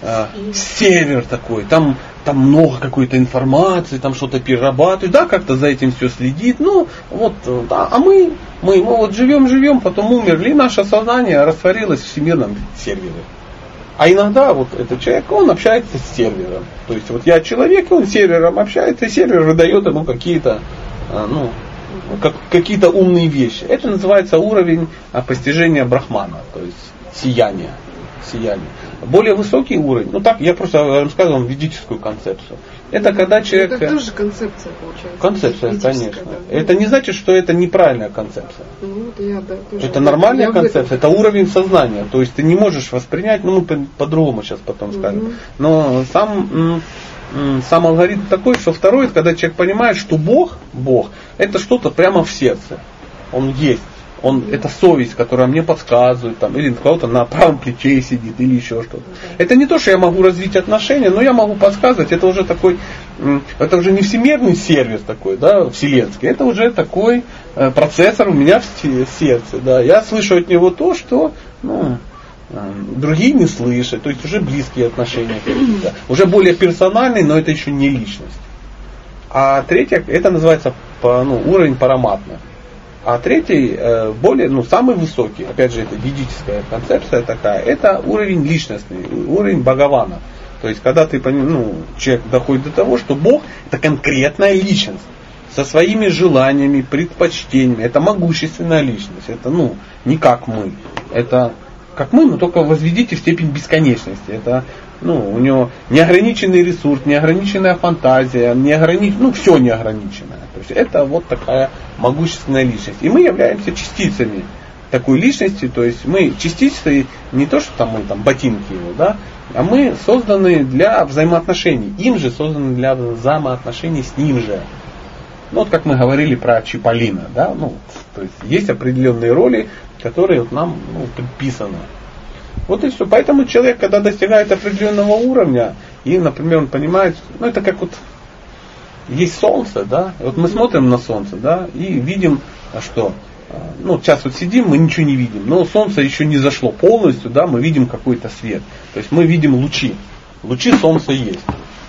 а, север такой, там, там много какой-то информации, там что-то перерабатывают, да, как-то за этим все следит, ну, вот, э, да, а мы, мы, мы вот живем, живем, потом умерли, наше сознание растворилось в всемирном сервере. А иногда вот этот человек, он общается с сервером. То есть вот я человек, он с сервером общается, и сервер выдает ему какие-то, а, ну, как, какие-то умные вещи. Это называется уровень а, постижения брахмана, то есть сияния. Сияние. Более высокий уровень, ну так, я просто рассказывал вам ведическую концепцию. Это когда человек... Это тоже концепция получается. Концепция, конечно. да. Это не значит, что это неправильная концепция. Ну, вот я, да, тоже. Это нормальная Я концепция, это уровень сознания. То есть ты не можешь воспринять, ну мы по- по-другому сейчас потом скажем. Мгм. Но сам, сам алгоритм такой, что второй, это когда человек понимает, что Бог, Бог, это что-то прямо в сердце. Он есть. Он, это совесть, которая мне подсказывает, там, или кого-то на правом плече сидит, или еще что-то. Это не то, что я могу развить отношения, но я могу подсказывать, это уже такой, это уже не всемирный сервис такой, да, вселенский, это уже такой э, процессор у меня в се- сердце, да. Я слышу от него то, что, ну, э, другие не слышат, то есть уже близкие отношения какие-то, уже более персональные, но это еще не личность. А третья, это называется ну, уровень параматных. А третий, э, более, ну, самый высокий, опять же, это ведическая концепция такая, это уровень личностный, уровень Бхагавана. То есть, когда ты, ну, человек доходит до того, что Бог это конкретная личность со своими желаниями, предпочтениями. Это могущественная личность. Это, ну, не как мы. Это как мы, но только возведите в степень бесконечности. Это, ну, у него неограниченный ресурс, неограниченная фантазия, неогранич... ну, все неограниченное. То есть это вот такая могущественная личность. И мы являемся частицами такой личности, то есть мы частицы не то, что там мы там ботинки его, да, а мы созданы для взаимоотношений. Им же созданы для взаимоотношений с ним же. Ну, вот как мы говорили про Чиполлино, да, ну, то есть есть определенные роли, которые вот нам ну, предписаны. Вот и все. Поэтому человек, когда достигает определенного уровня, и, например, он понимает, ну, это как вот есть солнце, да, вот мы смотрим на солнце, да, и видим, что, ну, сейчас вот сидим, мы ничего не видим, но солнце еще не зашло полностью, да, мы видим какой-то свет. То есть мы видим лучи. Лучи солнца есть.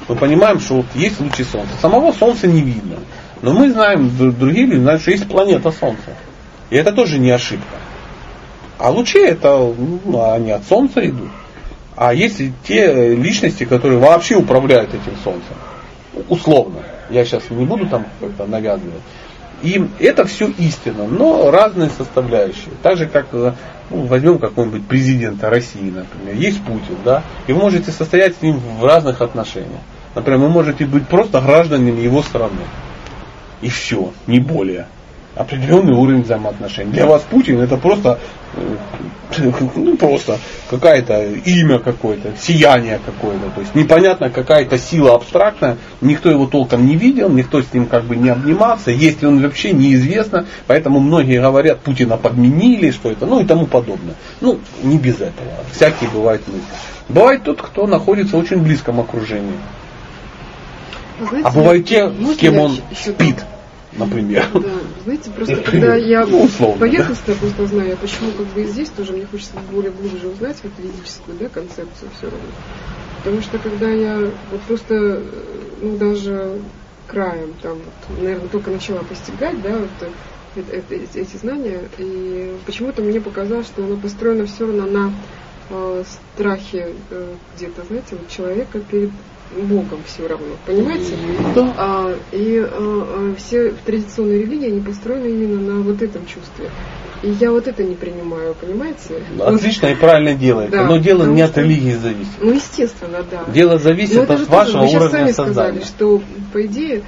Мы понимаем, что вот есть лучи солнца. Самого солнца не видно. Но мы знаем, другие люди знают, что есть планета Солнца. И это тоже не ошибка. А лучи это, ну, они от Солнца идут. А есть те личности, которые вообще управляют этим Солнцем. Условно. Я сейчас не буду там как-то навязывать. И это все истина, но разные составляющие. Так же, как ну, возьмем какого-нибудь президента России, например. Есть Путин, да, и вы можете состоять с ним в разных отношениях. Например, вы можете быть просто гражданами его страны. И все, не более. Определенный уровень взаимоотношений. Для вас Путин это просто, э, ну просто какое-то имя какое-то, сияние какое-то. То есть непонятно какая-то сила абстрактная, никто его толком не видел, никто с ним как бы не обнимался, есть ли он вообще неизвестно, поэтому многие говорят, Путина подменили, что это, ну и тому подобное. Ну, не без этого. Всякие бывают мысли. Бывает тот, кто находится в очень близком окружении. Знаете, а бывают те, с кем он спит, например. Да, знаете, просто когда я ну, условно, поверхностно да? просто знаю, я почему как бы и здесь тоже мне хочется более глубже узнать вот ведическую да, концепцию все равно. Потому что когда я вот просто, ну даже краем там, вот, наверное, только начала постигать, да, вот, это, это, эти знания, и почему-то мне показалось, что оно построено все равно на э, страхе э, где-то, знаете, вот человека перед Богом все равно, понимаете? Да. А, и а, все традиционные религии, они построены именно на вот этом чувстве. И я вот это не принимаю, понимаете? Отлично и правильно делаете. Да, но дело не от религии зависит. Ну, естественно, да. Дело зависит но от вашего тоже, уровня сами сознания. сказали, что, по идее,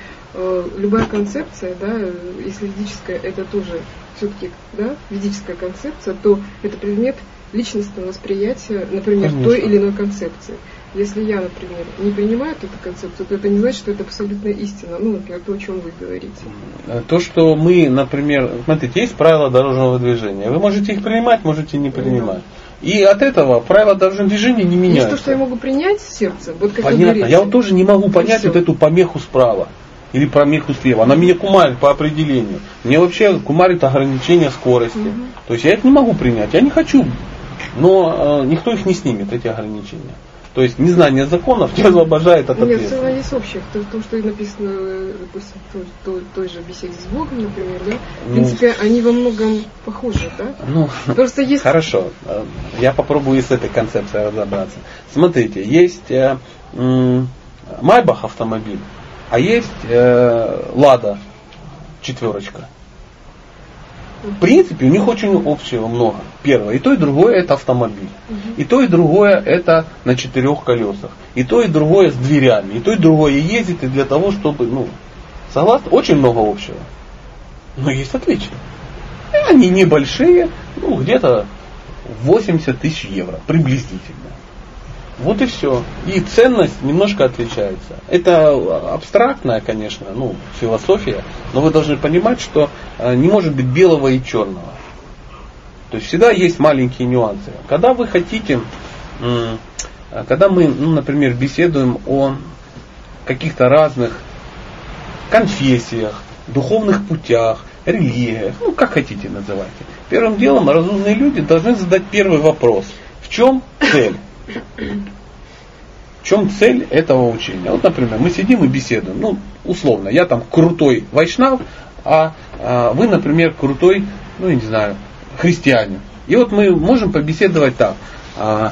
любая концепция, да, если ведическая, это тоже все-таки да, ведическая концепция, то это предмет личностного восприятия, например, Конечно. той или иной концепции. Если я, например, не принимаю эту концепцию, то это не значит, что это абсолютная истина. Ну, например, то, о чем вы говорите. То, что мы, например, смотрите, есть правила дорожного движения. Вы можете их принимать, можете не принимать. И от этого правила дорожного движения не меняются. Есть то, что я могу принять сердце. Вот как Понятно. Я вот тоже не могу понять вот эту помеху справа или помеху слева. Она меня кумарит по определению. Мне вообще кумарит ограничение скорости. Угу. То есть я их не могу принять. Я не хочу. Но э, никто их не снимет, эти ограничения. То есть незнание законов не освобождает от ответственности. Нет, есть общее. То, то, что написано, допустим, той, той, той же беседе с Богом, например, да? В ну, принципе, они во многом похожи, да? Ну, Просто есть... Хорошо. Я попробую с этой концепцией разобраться. Смотрите, есть э, Майбах автомобиль, а есть э, Лада четверочка. В принципе, у них очень общего много. Первое. И то, и другое это автомобиль. И то, и другое это на четырех колесах. И то, и другое с дверями. И то, и другое ездит и для того, чтобы, ну, согласны, очень много общего. Но есть отличия. И они небольшие, ну, где-то 80 тысяч евро, приблизительно. Вот и все. И ценность немножко отличается. Это абстрактная, конечно, ну, философия, но вы должны понимать, что э, не может быть белого и черного. То есть всегда есть маленькие нюансы. Когда вы хотите, когда мы, ну, например, беседуем о каких-то разных конфессиях, духовных путях, религиях, ну как хотите называйте. Первым делом разумные люди должны задать первый вопрос – чем цель? В чем цель этого учения? Вот, например, мы сидим и беседуем. Ну, условно, я там крутой вайшнав, а, а вы, например, крутой, ну, я не знаю, христианин. И вот мы можем побеседовать так. А,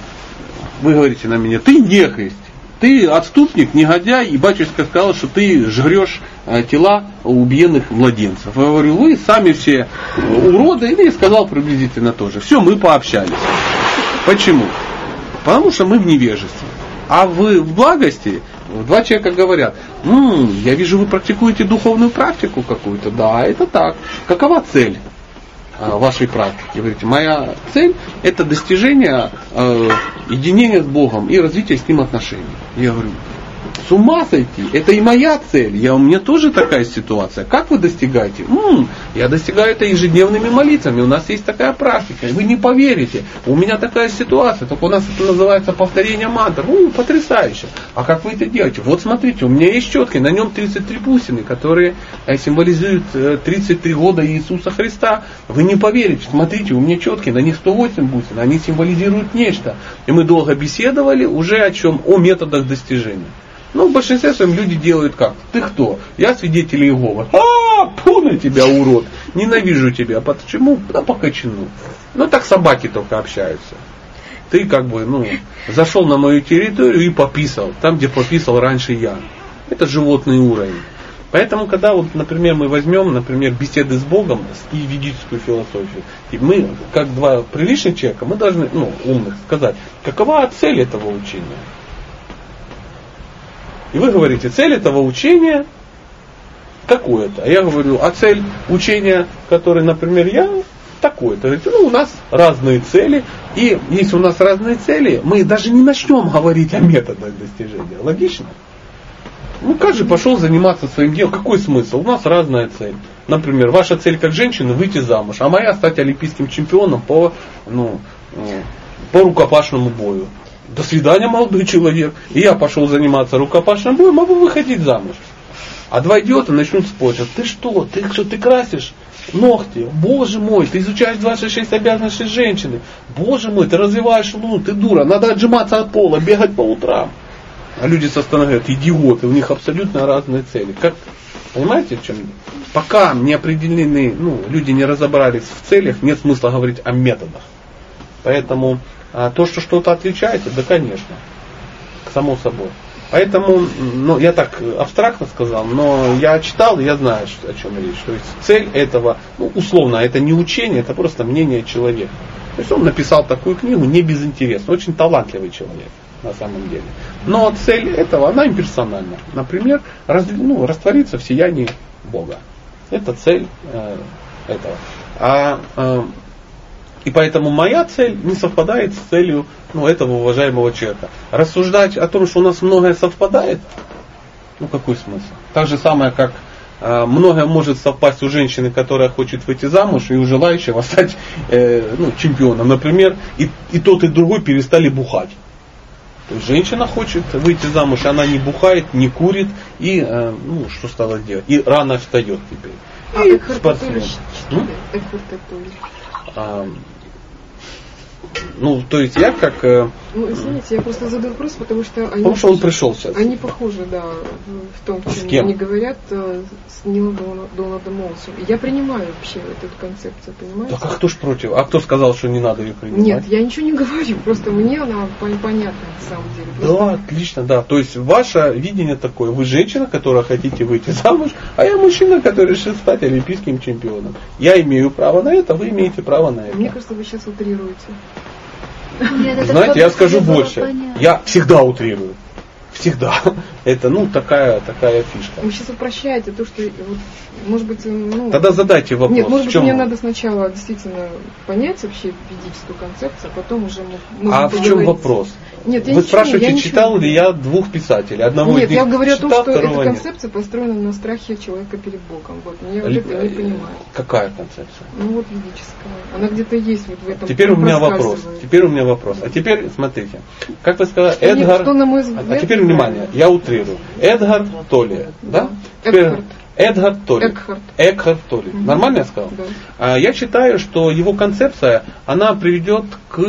вы говорите на меня, ты не христ, ты отступник, негодяй, и батюшка сказал, что ты жрешь э, тела убиенных младенцев. Я говорю, вы сами все уроды, и сказал приблизительно тоже. Все, мы пообщались. Почему? Потому что мы в невежестве. А вы в благости, два человека говорят, ну, я вижу, вы практикуете духовную практику какую-то. Да, это так. Какова цель? Э, вашей практики. Говорите, моя цель это достижение э, единения с Богом и развитие с Ним отношений. Я говорю, с ума сойти. Это и моя цель. Я, у меня тоже такая ситуация. Как вы достигаете? М-м, я достигаю это ежедневными молитвами. У нас есть такая практика. Вы не поверите. У меня такая ситуация. Только у нас это называется повторение мантр. Ну, потрясающе. А как вы это делаете? Вот смотрите, у меня есть четкий. На нем 33 бусины, которые э, символизуют 33 э, года Иисуса Христа. Вы не поверите. Смотрите, у меня четкие. На них 108 бусин. Они символизируют нечто. И мы долго беседовали уже о чем? О методах достижения. Ну, в большинстве своем люди делают как? Ты кто? Я свидетель Иеговы. А, пу на тебя, урод. Ненавижу тебя. Почему? Да по кочану. Ну, так собаки только общаются. Ты как бы, ну, зашел на мою территорию и пописал. Там, где пописал раньше я. Это животный уровень. Поэтому, когда, вот, например, мы возьмем, например, беседы с Богом и ведическую философию, и мы, как два приличных человека, мы должны, ну, умных, сказать, какова цель этого учения. И вы говорите, цель этого учения такое-то. А я говорю, а цель учения, который, например, я такое-то. Говорите, ну, у нас разные цели. И если у нас разные цели, мы даже не начнем говорить о методах достижения. Логично? Ну, каждый пошел заниматься своим делом. Какой смысл? У нас разная цель. Например, ваша цель как женщины выйти замуж, а моя стать олимпийским чемпионом по, ну, э, по рукопашному бою. До свидания, молодой человек. И я пошел заниматься рукопашным боем, могу выходить замуж. А два идиота начнут спорить. Ты что? Ты что, ты красишь? ногти. Боже мой, ты изучаешь 26 обязанностей женщины. Боже мой, ты развиваешь луну, ты дура. Надо отжиматься от пола, бегать по утрам. А люди со стороны говорят, идиоты, у них абсолютно разные цели. Как, понимаете, в чем? Пока не определены, ну, люди не разобрались в целях, нет смысла говорить о методах. Поэтому а то, что что-то отличается, да, конечно, само собой. Поэтому, ну, я так абстрактно сказал, но я читал, я знаю, о чем речь. То есть цель этого, ну, условно, это не учение, это просто мнение человека. То есть он написал такую книгу не безинтересно, очень талантливый человек на самом деле. Но цель этого, она имперсональна. Например, раз, ну, раствориться в сиянии Бога. Это цель э, этого. А э, и поэтому моя цель не совпадает с целью ну, этого уважаемого человека. Рассуждать о том, что у нас многое совпадает, ну какой смысл? Так же самое, как э, многое может совпасть у женщины, которая хочет выйти замуж, и у желающего стать э, ну, чемпионом. Например, и, и тот, и другой перестали бухать. То есть женщина хочет выйти замуж, она не бухает, не курит, и э, ну, что стала делать? И рано встает теперь. А и спортсмен. А, ну, то есть я как... Ну, извините, я просто задаю вопрос, потому что они, Потому что он пришел сейчас. они похожи, да, в том, С чем кем? они говорят э, с Нилом Дона- Дональдом Молсом. Я принимаю вообще эту концепцию, понимаете? Так а кто ж против? А кто сказал, что не надо ее принимать? Нет, я ничего не говорю, просто мне она пон- понятна на самом деле. Да, Просто- отлично, да. То есть ваше видение такое. Вы женщина, которая хотите выйти замуж, а я мужчина, который решил стать олимпийским чемпионом. Я имею право на это, вы имеете право на это. Мне кажется, вы сейчас утрируете. Нет, Знаете, я скажу больше. понятно. Я всегда утрирую. Всегда. Это, ну, такая, такая фишка. Вы сейчас упрощаете то, что, вот, может быть, ну... Тогда задайте вопрос. Нет, может быть, мне надо сначала действительно понять вообще ведическую концепцию, а потом уже мы А в чем вопрос? Нет, я Вы ничего- спрашиваете, я ничего читал ли я двух писателей? Одного Нет, я говорю о том, читал, что эта нет. концепция построена на страхе человека перед Богом. Вот, я вот это не э, понимаю. Какая концепция? Ну вот ведическая. Она где-то есть вот в этом. Теперь у меня вопрос. Теперь у меня вопрос. А теперь смотрите. Как вы сказали, Что Эдгар. что, на мой А- взгляд, А теперь внимание, я утрирую. Эдгар Толли, да? Теперь Экхарт. Эдгар Толли. Экхарт. Экхарт Толли. Нормально я сказал? Да. А, Я считаю, что его концепция, она приведет к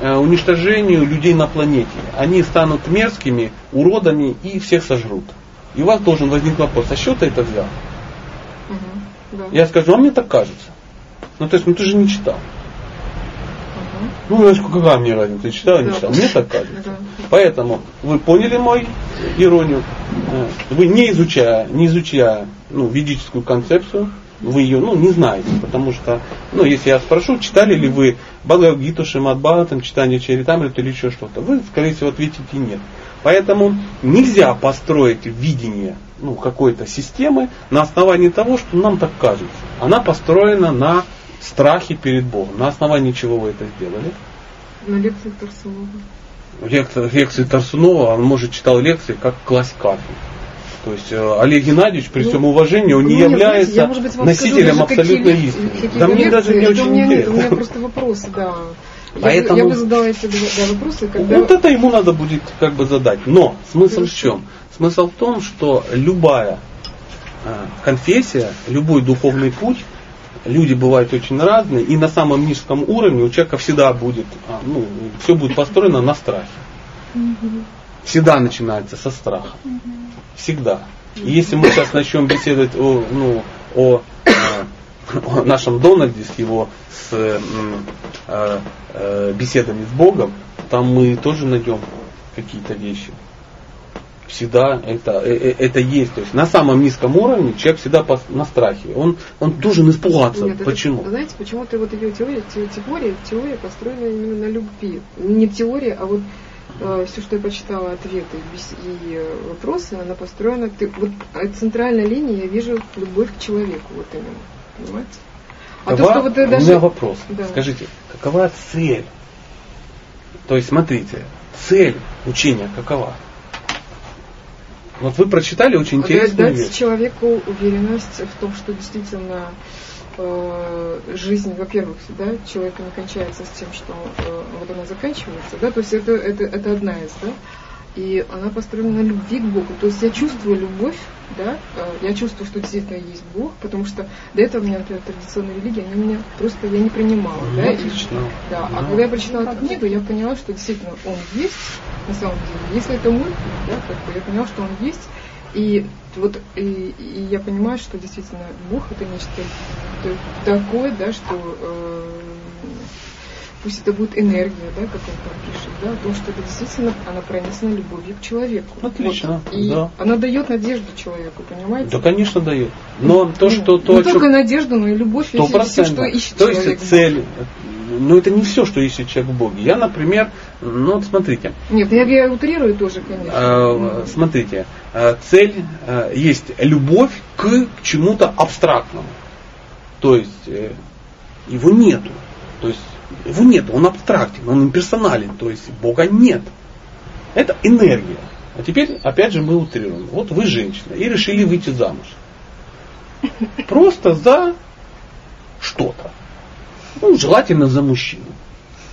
э, уничтожению людей на планете. Они станут мерзкими, уродами и всех сожрут. И у вас должен возникнуть вопрос, а чего ты это взял? Мгм. Да. Я скажу, а мне так кажется. Ну, то есть, ну ты же не читал. Ну, знаешь, какая мне разница, читал не читал? Мне так кажется. Поэтому вы поняли мою иронию. Э, Вы не изучая, не изучая ну, ведическую концепцию, вы ее ну, не знаете, потому что, ну, если я спрошу, читали ли вы Бхагавадгиту, Шимадбхатам, читание Чаритамрита или еще что-то, вы, скорее всего, ответите нет. Поэтому нельзя построить видение ну, какой-то системы на основании того, что нам так кажется. Она построена на страхе перед Богом. На основании чего вы это сделали? На лекции Тарсунова. Лек- лекции Тарсунова, он, может, читал лекции как классикафе. То есть э, Олег Геннадьевич, при Ну, всем уважении, он не Ну, нет, является знаете, я, может быть, носителем абсолютной какие истины. Да мне даже не очень у меня нет, У меня интересно. просто вопросы, да. Я, Поэтому- бы, я бы задала эти да, вопросы, когда... Вот это ему надо будет как бы задать. Но смысл в Хорошо. чем? Смысл в том, что любая э, конфессия, любой духовный путь, люди бывают очень разные, и на самом низком уровне у человека всегда будет, а, ну, все будет построено на страхе. Всегда начинается со страха. Всегда. И если мы сейчас начнем беседовать о, ну, о, э, о нашем Дональде с его с, э, э, э, беседами с Богом, там мы тоже найдем какие-то вещи. Всегда это, э, э, это есть. То есть на самом низком уровне человек всегда на страхе. Он, он должен испугаться. Нет, это- Почему? знаете, почему-то вот ее теория, те- теория, теория построена именно на любви. Не теория, а вот все, что я почитала, ответы и э, вопросы, она построена. Ты, вот от центральной линии я вижу любовь к человеку, вот именно. Понимаете? А Какова- то, что вот ты У даже. меня вопрос. Да. Скажите, какова цель? То есть, смотрите, цель учения какова? Вот вы прочитали очень интересную дать вещь. человеку уверенность в том, что действительно э, жизнь, во-первых, да, человека не кончается с тем, что э, вот она заканчивается, да, то есть это, это, это одна из, да, и она построена на любви к Богу, то есть я чувствую любовь, да, э, я чувствую, что действительно есть Бог, потому что до этого у меня, например, традиционная религия, они меня просто, я не принимала, Ну, да, и- отлично. да, а Ну. когда я прочитала эту книгу, я поняла, что действительно он есть, на самом деле. Если это мой путь, да, как бы я поняла, что он есть. И вот и, и я понимаю, что действительно Бог это нечто такое, да, что э, пусть это будет энергия, да, как он там пишет, да, то, что это действительно она пронесена любовью к человеку. Отлично, Вот. И да. она дает надежду человеку, понимаете? Да, конечно, дает. Но то, Ну, что то, не о чем- только надежду, но и любовь, и все, что ищет То есть человек. цель. Но это не все, что ищет человек в Боге. Я, например, ну вот смотрите, Нет, я, я утрирую тоже, конечно. э, смотрите, э, цель э, есть любовь к чему-то абстрактному. То есть э, его нету. То есть его нету, он абстрактен, он имперсонален, то есть Бога нет. Это энергия. А теперь, опять же, мы утрируем. Вот вы женщина и решили выйти замуж. Просто за что-то. Ну, желательно за мужчину.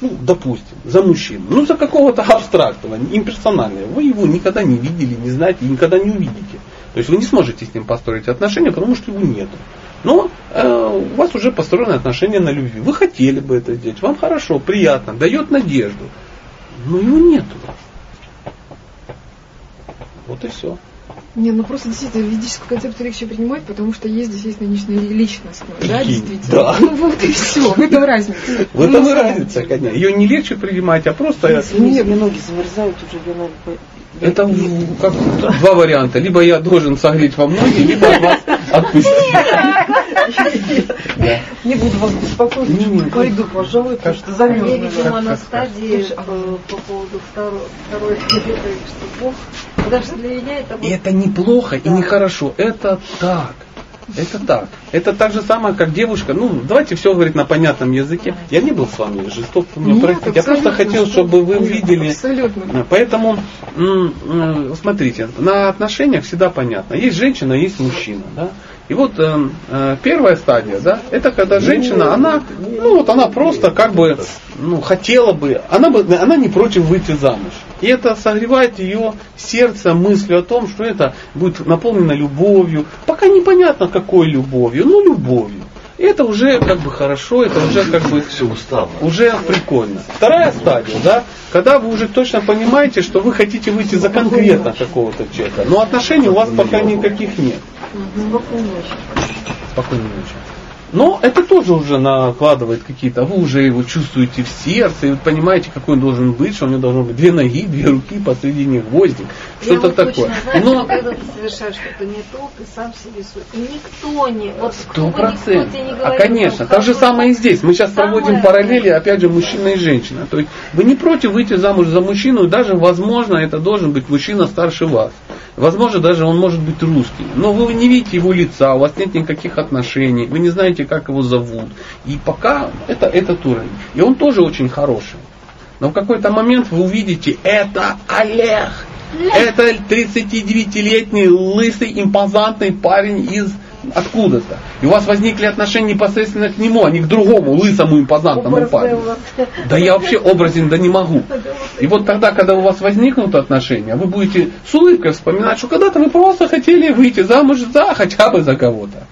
Ну, допустим, за мужчину. Ну, за какого-то абстрактного, имперсонального. Вы его никогда не видели, не знаете и никогда не увидите. То есть вы не сможете с ним построить отношения, потому что его нету. Но э, у вас уже построены отношения на любви. Вы хотели бы это сделать, вам хорошо, приятно, дает надежду. Но его нету. Вот и все. Не, ну просто действительно ведическую концепцию легче принимать, потому что есть действительно личная личность, да, Есть, действительно. да. Ну вот и все, в этом разница. В этом Ну, разница, конечно. Ее не легче принимать, а просто Нет, мне ноги замерзают уже, по- Это как два варианта. Либо я должен согреть во ноги, либо вас отпустить. Да. Не буду вас беспокоить, Не, не, пойду, пожалуй, потому что Я, замерзла. видимо, на стадии э, по поводу второй, что Бог, потому что для меня это И это неплохо и нехорошо. Это так. Это так. Это так же самое, как девушка. Ну, давайте все говорить на понятном языке. Я не был с вами жесток, Нет. Я просто хотел, что- чтобы вы увидели. Абсолютно. Поэтому, м, м, смотрите, на отношениях всегда понятно. Есть женщина, есть мужчина. Да? И вот э, э, первая стадия, да, это когда женщина, она, ну вот она просто как бы, ну, хотела бы, она бы, она не против выйти замуж. И это согревает ее сердце мыслью о том, что это будет наполнено любовью. Пока непонятно какой любовью, но любовью. И это уже как бы хорошо, это уже как бы Все устало. уже прикольно. Вторая стадия, да, когда вы уже точно понимаете, что вы хотите выйти за конкретно какого-то человека, но отношений у вас пока никаких нет. Спокойной ночи. Но это тоже уже накладывает какие-то, вы уже его чувствуете в сердце, и вы понимаете, какой он должен быть, что у него должно быть две ноги, две руки, посредине гвоздик, что-то вот такое. точно знаю, Но что когда ты совершаешь что-то не то, ты сам себе суд. И никто не, вот Сто процентов. А конечно, так же самое и здесь. Мы сейчас Самое проводим параллели, опять же, мужчина и женщина. То есть вы не против выйти замуж за мужчину, и даже, возможно, это должен быть мужчина старше вас. Возможно, даже он может быть русский. Но вы не видите его лица, у вас нет никаких отношений, вы не знаете, как его зовут. И пока это этот уровень. И он тоже очень хороший. Но в какой-то момент вы увидите, это Олег. Это 39-летний лысый импозантный парень из откуда-то. И у вас возникли отношения непосредственно к нему, а не к другому лысому импозантному парню. Да я вообще образен да не могу. И вот тогда, когда у вас возникнут отношения, вы будете с улыбкой вспоминать, что когда-то вы просто хотели выйти замуж за хотя бы за кого-то.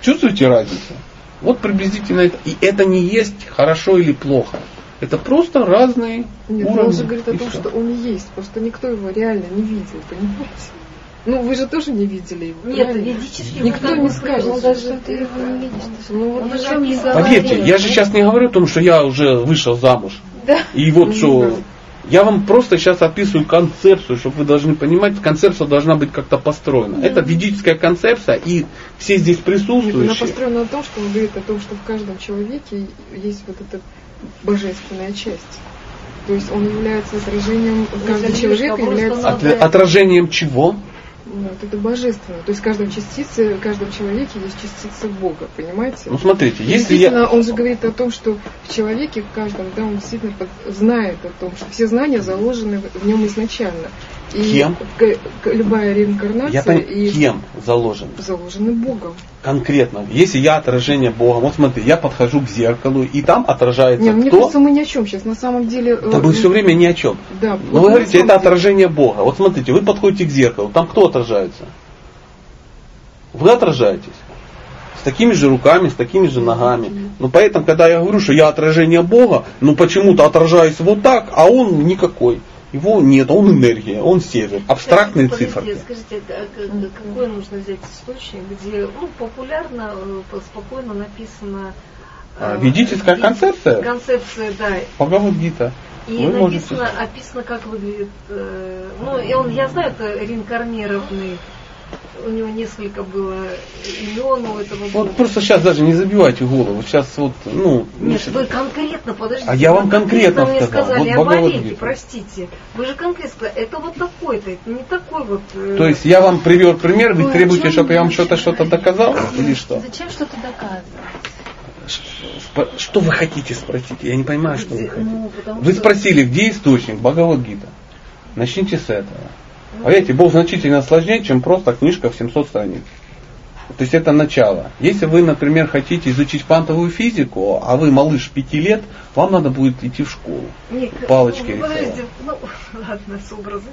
Чувствуете разницу? Вот приблизительно это. И это не есть хорошо или плохо. Это просто разные Нет, уровни. он же говорит о том, всё. что он есть, просто никто его реально не видел, понимаете? Ну, вы же тоже не видели его. Нет, правильно? ведически Никто не скажет, Ну, что даже Ты его не видишь. Ну, вот Он же. Поверьте, я же сейчас не говорю о том, что я уже вышел замуж. И вот что. Я вам просто сейчас описываю концепцию, чтобы вы должны понимать, концепция должна быть как-то построена. Это ведическая концепция, и все здесь Нет, она присутствующие. построена на том, что он говорит о том, что в каждом человеке есть вот эта божественная часть. То есть он является отражением, каждый Видишь, человек вопрос является От- отражением чего? Вот это божественное. То есть в каждом частице, в каждом человеке есть частица Бога, понимаете? Ну смотрите, если я... он же говорит о том, что в человеке, в каждом, да, он действительно под- знает о том, что все знания заложены в нем изначально. Кем? любая реинкарнация Я понимаю, и кем заложен? заложены Богом. Конкретно. Если я отражение Бога, вот смотри, я подхожу к зеркалу, и там отражается Не, мне кто? кажется, мы ни о чем сейчас. На самом деле... Да вы все время ни о чем. Да, Но вот вы говорите, это деле- отражение Бога. Вот смотрите, вы подходите к зеркалу, там кто отражается? Вы отражаетесь. С такими же руками, с такими же ногами. Но поэтому, когда я говорю, что я отражение Бога, ну почему-то отражаюсь вот так, а он никакой. Его нет, он энергия, он север. Абстрактные Подождите, цифры. Скажите, а какой нужно взять источник, где ну, популярно, э, спокойно написано... А, э, ведическая ви- концепция? Концепция, да. Бхагавадгита. И Вы можете- написано, описано, как выглядит... э, ну, и он, я знаю, это реинкарнированный. У него несколько было имен у этого Вот бога. просто сейчас даже не забивайте голову. Сейчас вот, ну, Нет, ну, вы конкретно, подождите. А я вам вы конкретно мне сказал. сказали Вот Олеге, Бхагавадгита. простите. Вы же конкретно сказали, это вот такой-то, это не такой вот... э, То есть я вам привел пример, вы Ой, требуете, о чтобы я вам вы что-то что-то доказал или что? Зачем что-то доказывать? Что вы хотите спросить? Я не понимаю, что вы хотите. Ну, Вы что- спросили, где источник Бхагавадгита. Начните с этого. Поверьте, Бог значительно сложнее, чем просто книжка в 700 страниц. То есть это начало. Если вы, например, хотите изучить квантовую физику, а вы малыш 5 лет, вам надо будет идти в школу. Нет, палочки ну. Подождите, ну ладно, с образом.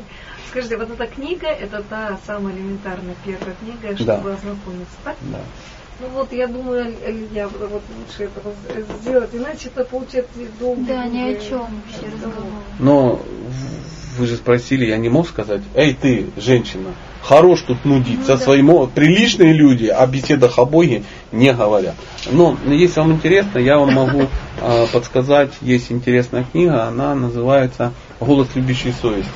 Скажите, вот эта книга, это та самая элементарная первая книга, чтобы Да. ознакомиться, так? Да. Ну вот я думаю, Илья, вот лучше этого сделать, иначе это получается долго. Да, ни о чем вообще разговор. Но в- вы же спросили, я не мог сказать, эй ты, женщина, хорош тут нудить Ну со да. своим, приличные люди о беседах о Боге не говорят. Но если вам интересно, я вам могу а, подсказать, есть интересная книга, она называется «Голос любящей совести».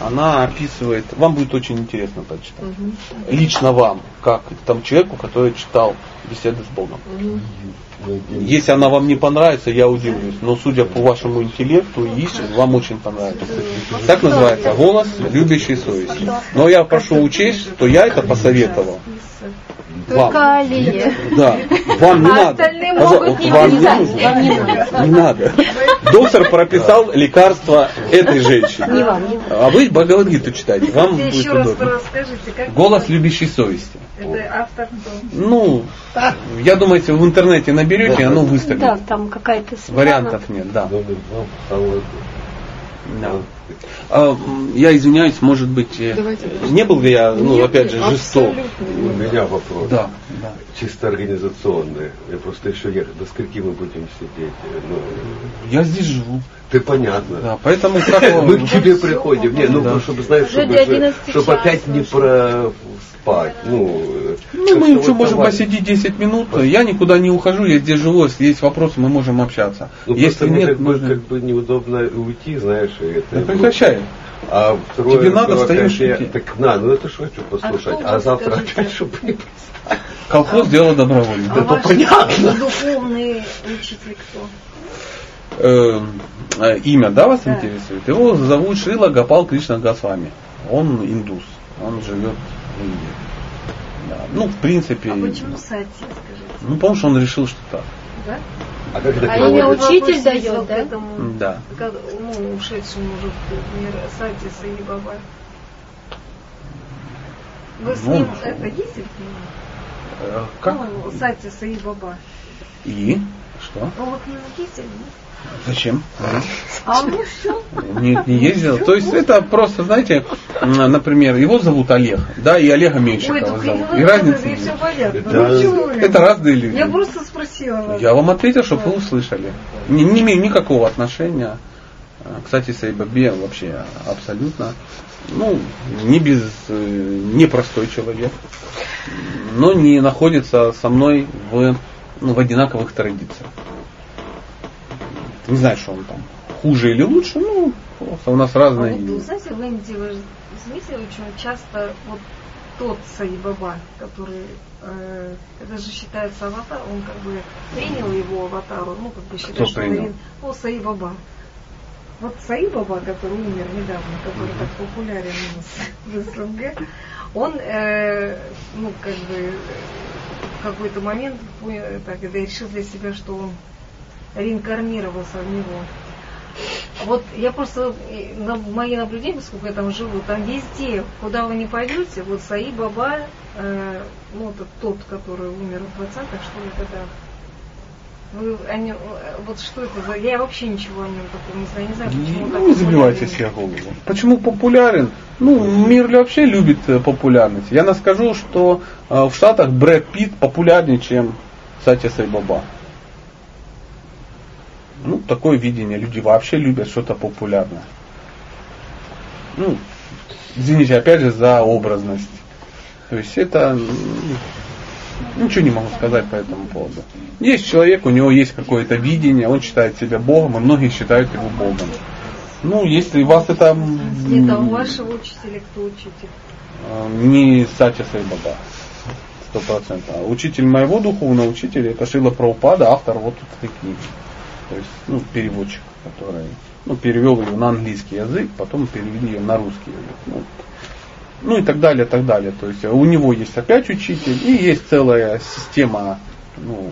Она описывает, вам будет очень интересно прочитать. Мгм. Лично вам, как там человеку, который читал беседы с Богом. Мгм. Если она вам не понравится, я удивлюсь. Но судя по вашему интеллекту и вам очень понравится. Так называется голос любящей совести. Но я прошу учесть, что я это посоветовал. Вам. Да, вам не А надо. остальные могут не вам не. Вам не нужно. Не надо. Доктор прописал лекарство этой женщине. А вы Бхагавадгиту читаете, вам будет удобно. Голос любящей совести. Это автор кто? Ну, я думаю, если вы в интернете наберете, оно выстрелит. Да, там какая-то. Вариантов нет, да. Да. А, я извиняюсь, может быть, э, Давайте. не был ли я, ну, Нет, опять же, жесток? У меня вопрос. Да, да. Чисто организационный. Я просто еще ехать. До скольки мы будем сидеть? Ну, Я здесь живу. ты понятно. Да, поэтому как Мы к тебе приходим. Не, ну, Да. чтобы, знаешь, чтобы, до 11 чтобы опять не про спать. Ну, Ну, мы что, можем посидеть 10 минут. Я никуда не ухожу, я здесь живу. Если есть вопросы, мы можем общаться. Ну, Если нет, как, бы, нужно... как бы неудобно уйти, знаешь, и это. Да прекращай. А второе, Тебе надо, встаешь, я- идти. Так на, ну это что хочу послушать. А, вы, завтра скажите? опять, чтобы не Колхоз дело добровольно. А Это понятно. духовный учитель кто? Э, э, имя, да, вас Да. интересует? Его зовут Шрила Гапал Кришна Госвами. Он индус. Он живет в Индии. Да. Ну, в принципе, А почему Сати, скажите? ну, потому что он решил, что так. Да? А как это А имя учитель дает, вот да? к этому, Да. как, ну, ушедшему уже в мир Сати Саи Баба. Вы с Ну, ним что? это ездите? Э, Как? Ну, Сати Саи Баба. И? Что? Ну, к нему ездили? нет? Зачем? А ну все. Нет, не ездил. То есть это просто, знаете, например, его зовут Олег, да, и Олега Меньшикова зовут. И разницы все нет. понятно. Да. Ну? Это разные люди. Я просто спросила вас. Я вам ответил, чтобы вы услышали. Не, не имею никакого отношения. А, Кстати, Сайбабе вообще абсолютно, ну, не без, э, непростой человек, но не находится со мной в, ну, в одинаковых традициях. Не знаю, что он там хуже или лучше, ну, просто у нас А разные. вот, вы знаете, в Индии, вы заметили, очень часто вот тот Саибаба, который, э, это же считается аватар, он как бы принял его аватару, ну, как бы считает, Кто что принял? он, ну, Саибаба. Вот Саибаба, который умер недавно, который так популярен у нас в СНГ, он, э, ну, как бы, в какой-то момент понял, так, решил для себя, что он реинкарнировался в него. Вот я просто, на мои наблюдения, сколько я там живу, там везде, куда вы не пойдете, вот Саи Баба, э, ну, это тот, который умер в 20-х, что ли, годах. Вы, они, э, вот что это за... Я вообще ничего о нем такого не знаю, не знаю, почему так Ну, не забивайте себе голову. Почему популярен? Ну, мир ли вообще любит э, популярность. Я скажу, что э, в Штатах Брэд Питт популярнее, чем Сатя Сайбаба. Ну, такое видение. Люди вообще любят что-то популярное. Ну, извините, опять же, за образность. То есть это м, ничего не могу сказать по этому поводу. Есть человек, у него есть какое-то видение, он считает себя Богом, и многие считают его Богом. Ну, если вас это Нет, а у вашего учителя кто учитель? э, не Сатя Сайбаба, сто процентов. А Учитель моего духовного учителя это Шила Праупада, автор вот этой книги. То есть, ну, переводчик, который ну, перевел ее на английский язык, потом перевели ее на русский язык. Ну, ну и так далее, так далее. То есть у него есть опять учитель, и есть целая система ну,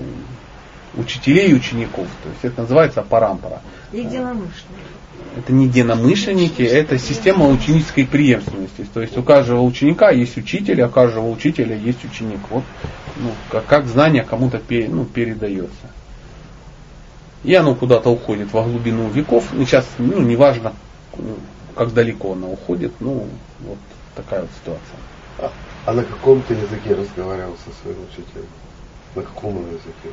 учителей и учеников. То есть это называется парампара. Единомышленник. Это не единомышленники, это система ученической преемственности. То есть у каждого ученика есть учитель, а у каждого учителя есть ученик. Вот ну, как, как знание кому-то ну, передается. И оно куда-то уходит во глубину веков. И сейчас, ну, неважно, ну, как далеко оно уходит, ну, вот такая вот ситуация. А, а на каком ты языке разговаривал со своим учителем? На каком он языке?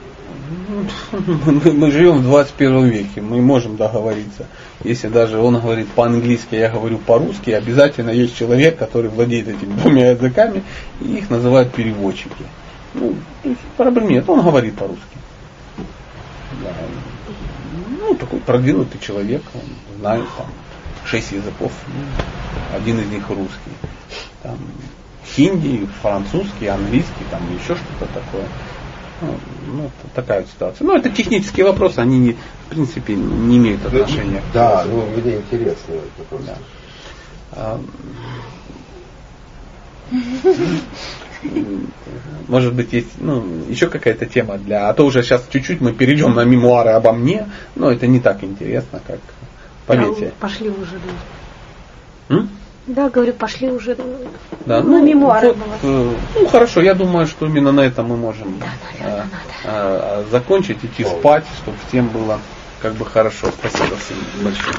Мы мы живем в 21 веке, мы можем договориться. Если даже он говорит по-английски, я говорю по-русски, обязательно есть человек, который владеет этими двумя языками, и их называют переводчики. Ну, проблем нет, он говорит по-русски. Да. Ну, такой продвинутый человек, он знает там шесть языков, ну, один из них русский. Там хинди, французский, английский, там еще что-то такое. Ну, ну, это такая вот ситуация. Ну, это технические вопросы, они, не, в принципе, не имеют отношения. к Да, вопросу. ну мне интересно это просто. Да. А, Может быть, есть ну, еще какая-то тема для... А то уже сейчас чуть-чуть мы перейдем на мемуары обо мне, но это не так интересно, как поверьте. Пошли уже. М? Да, говорю, пошли уже. Да, Ну, мемуары вот, было. э, ну хорошо, я думаю, что именно на этом мы можем Да, э, наверное, надо. э, закончить, идти спать, чтобы всем было как бы хорошо. Спасибо всем большое.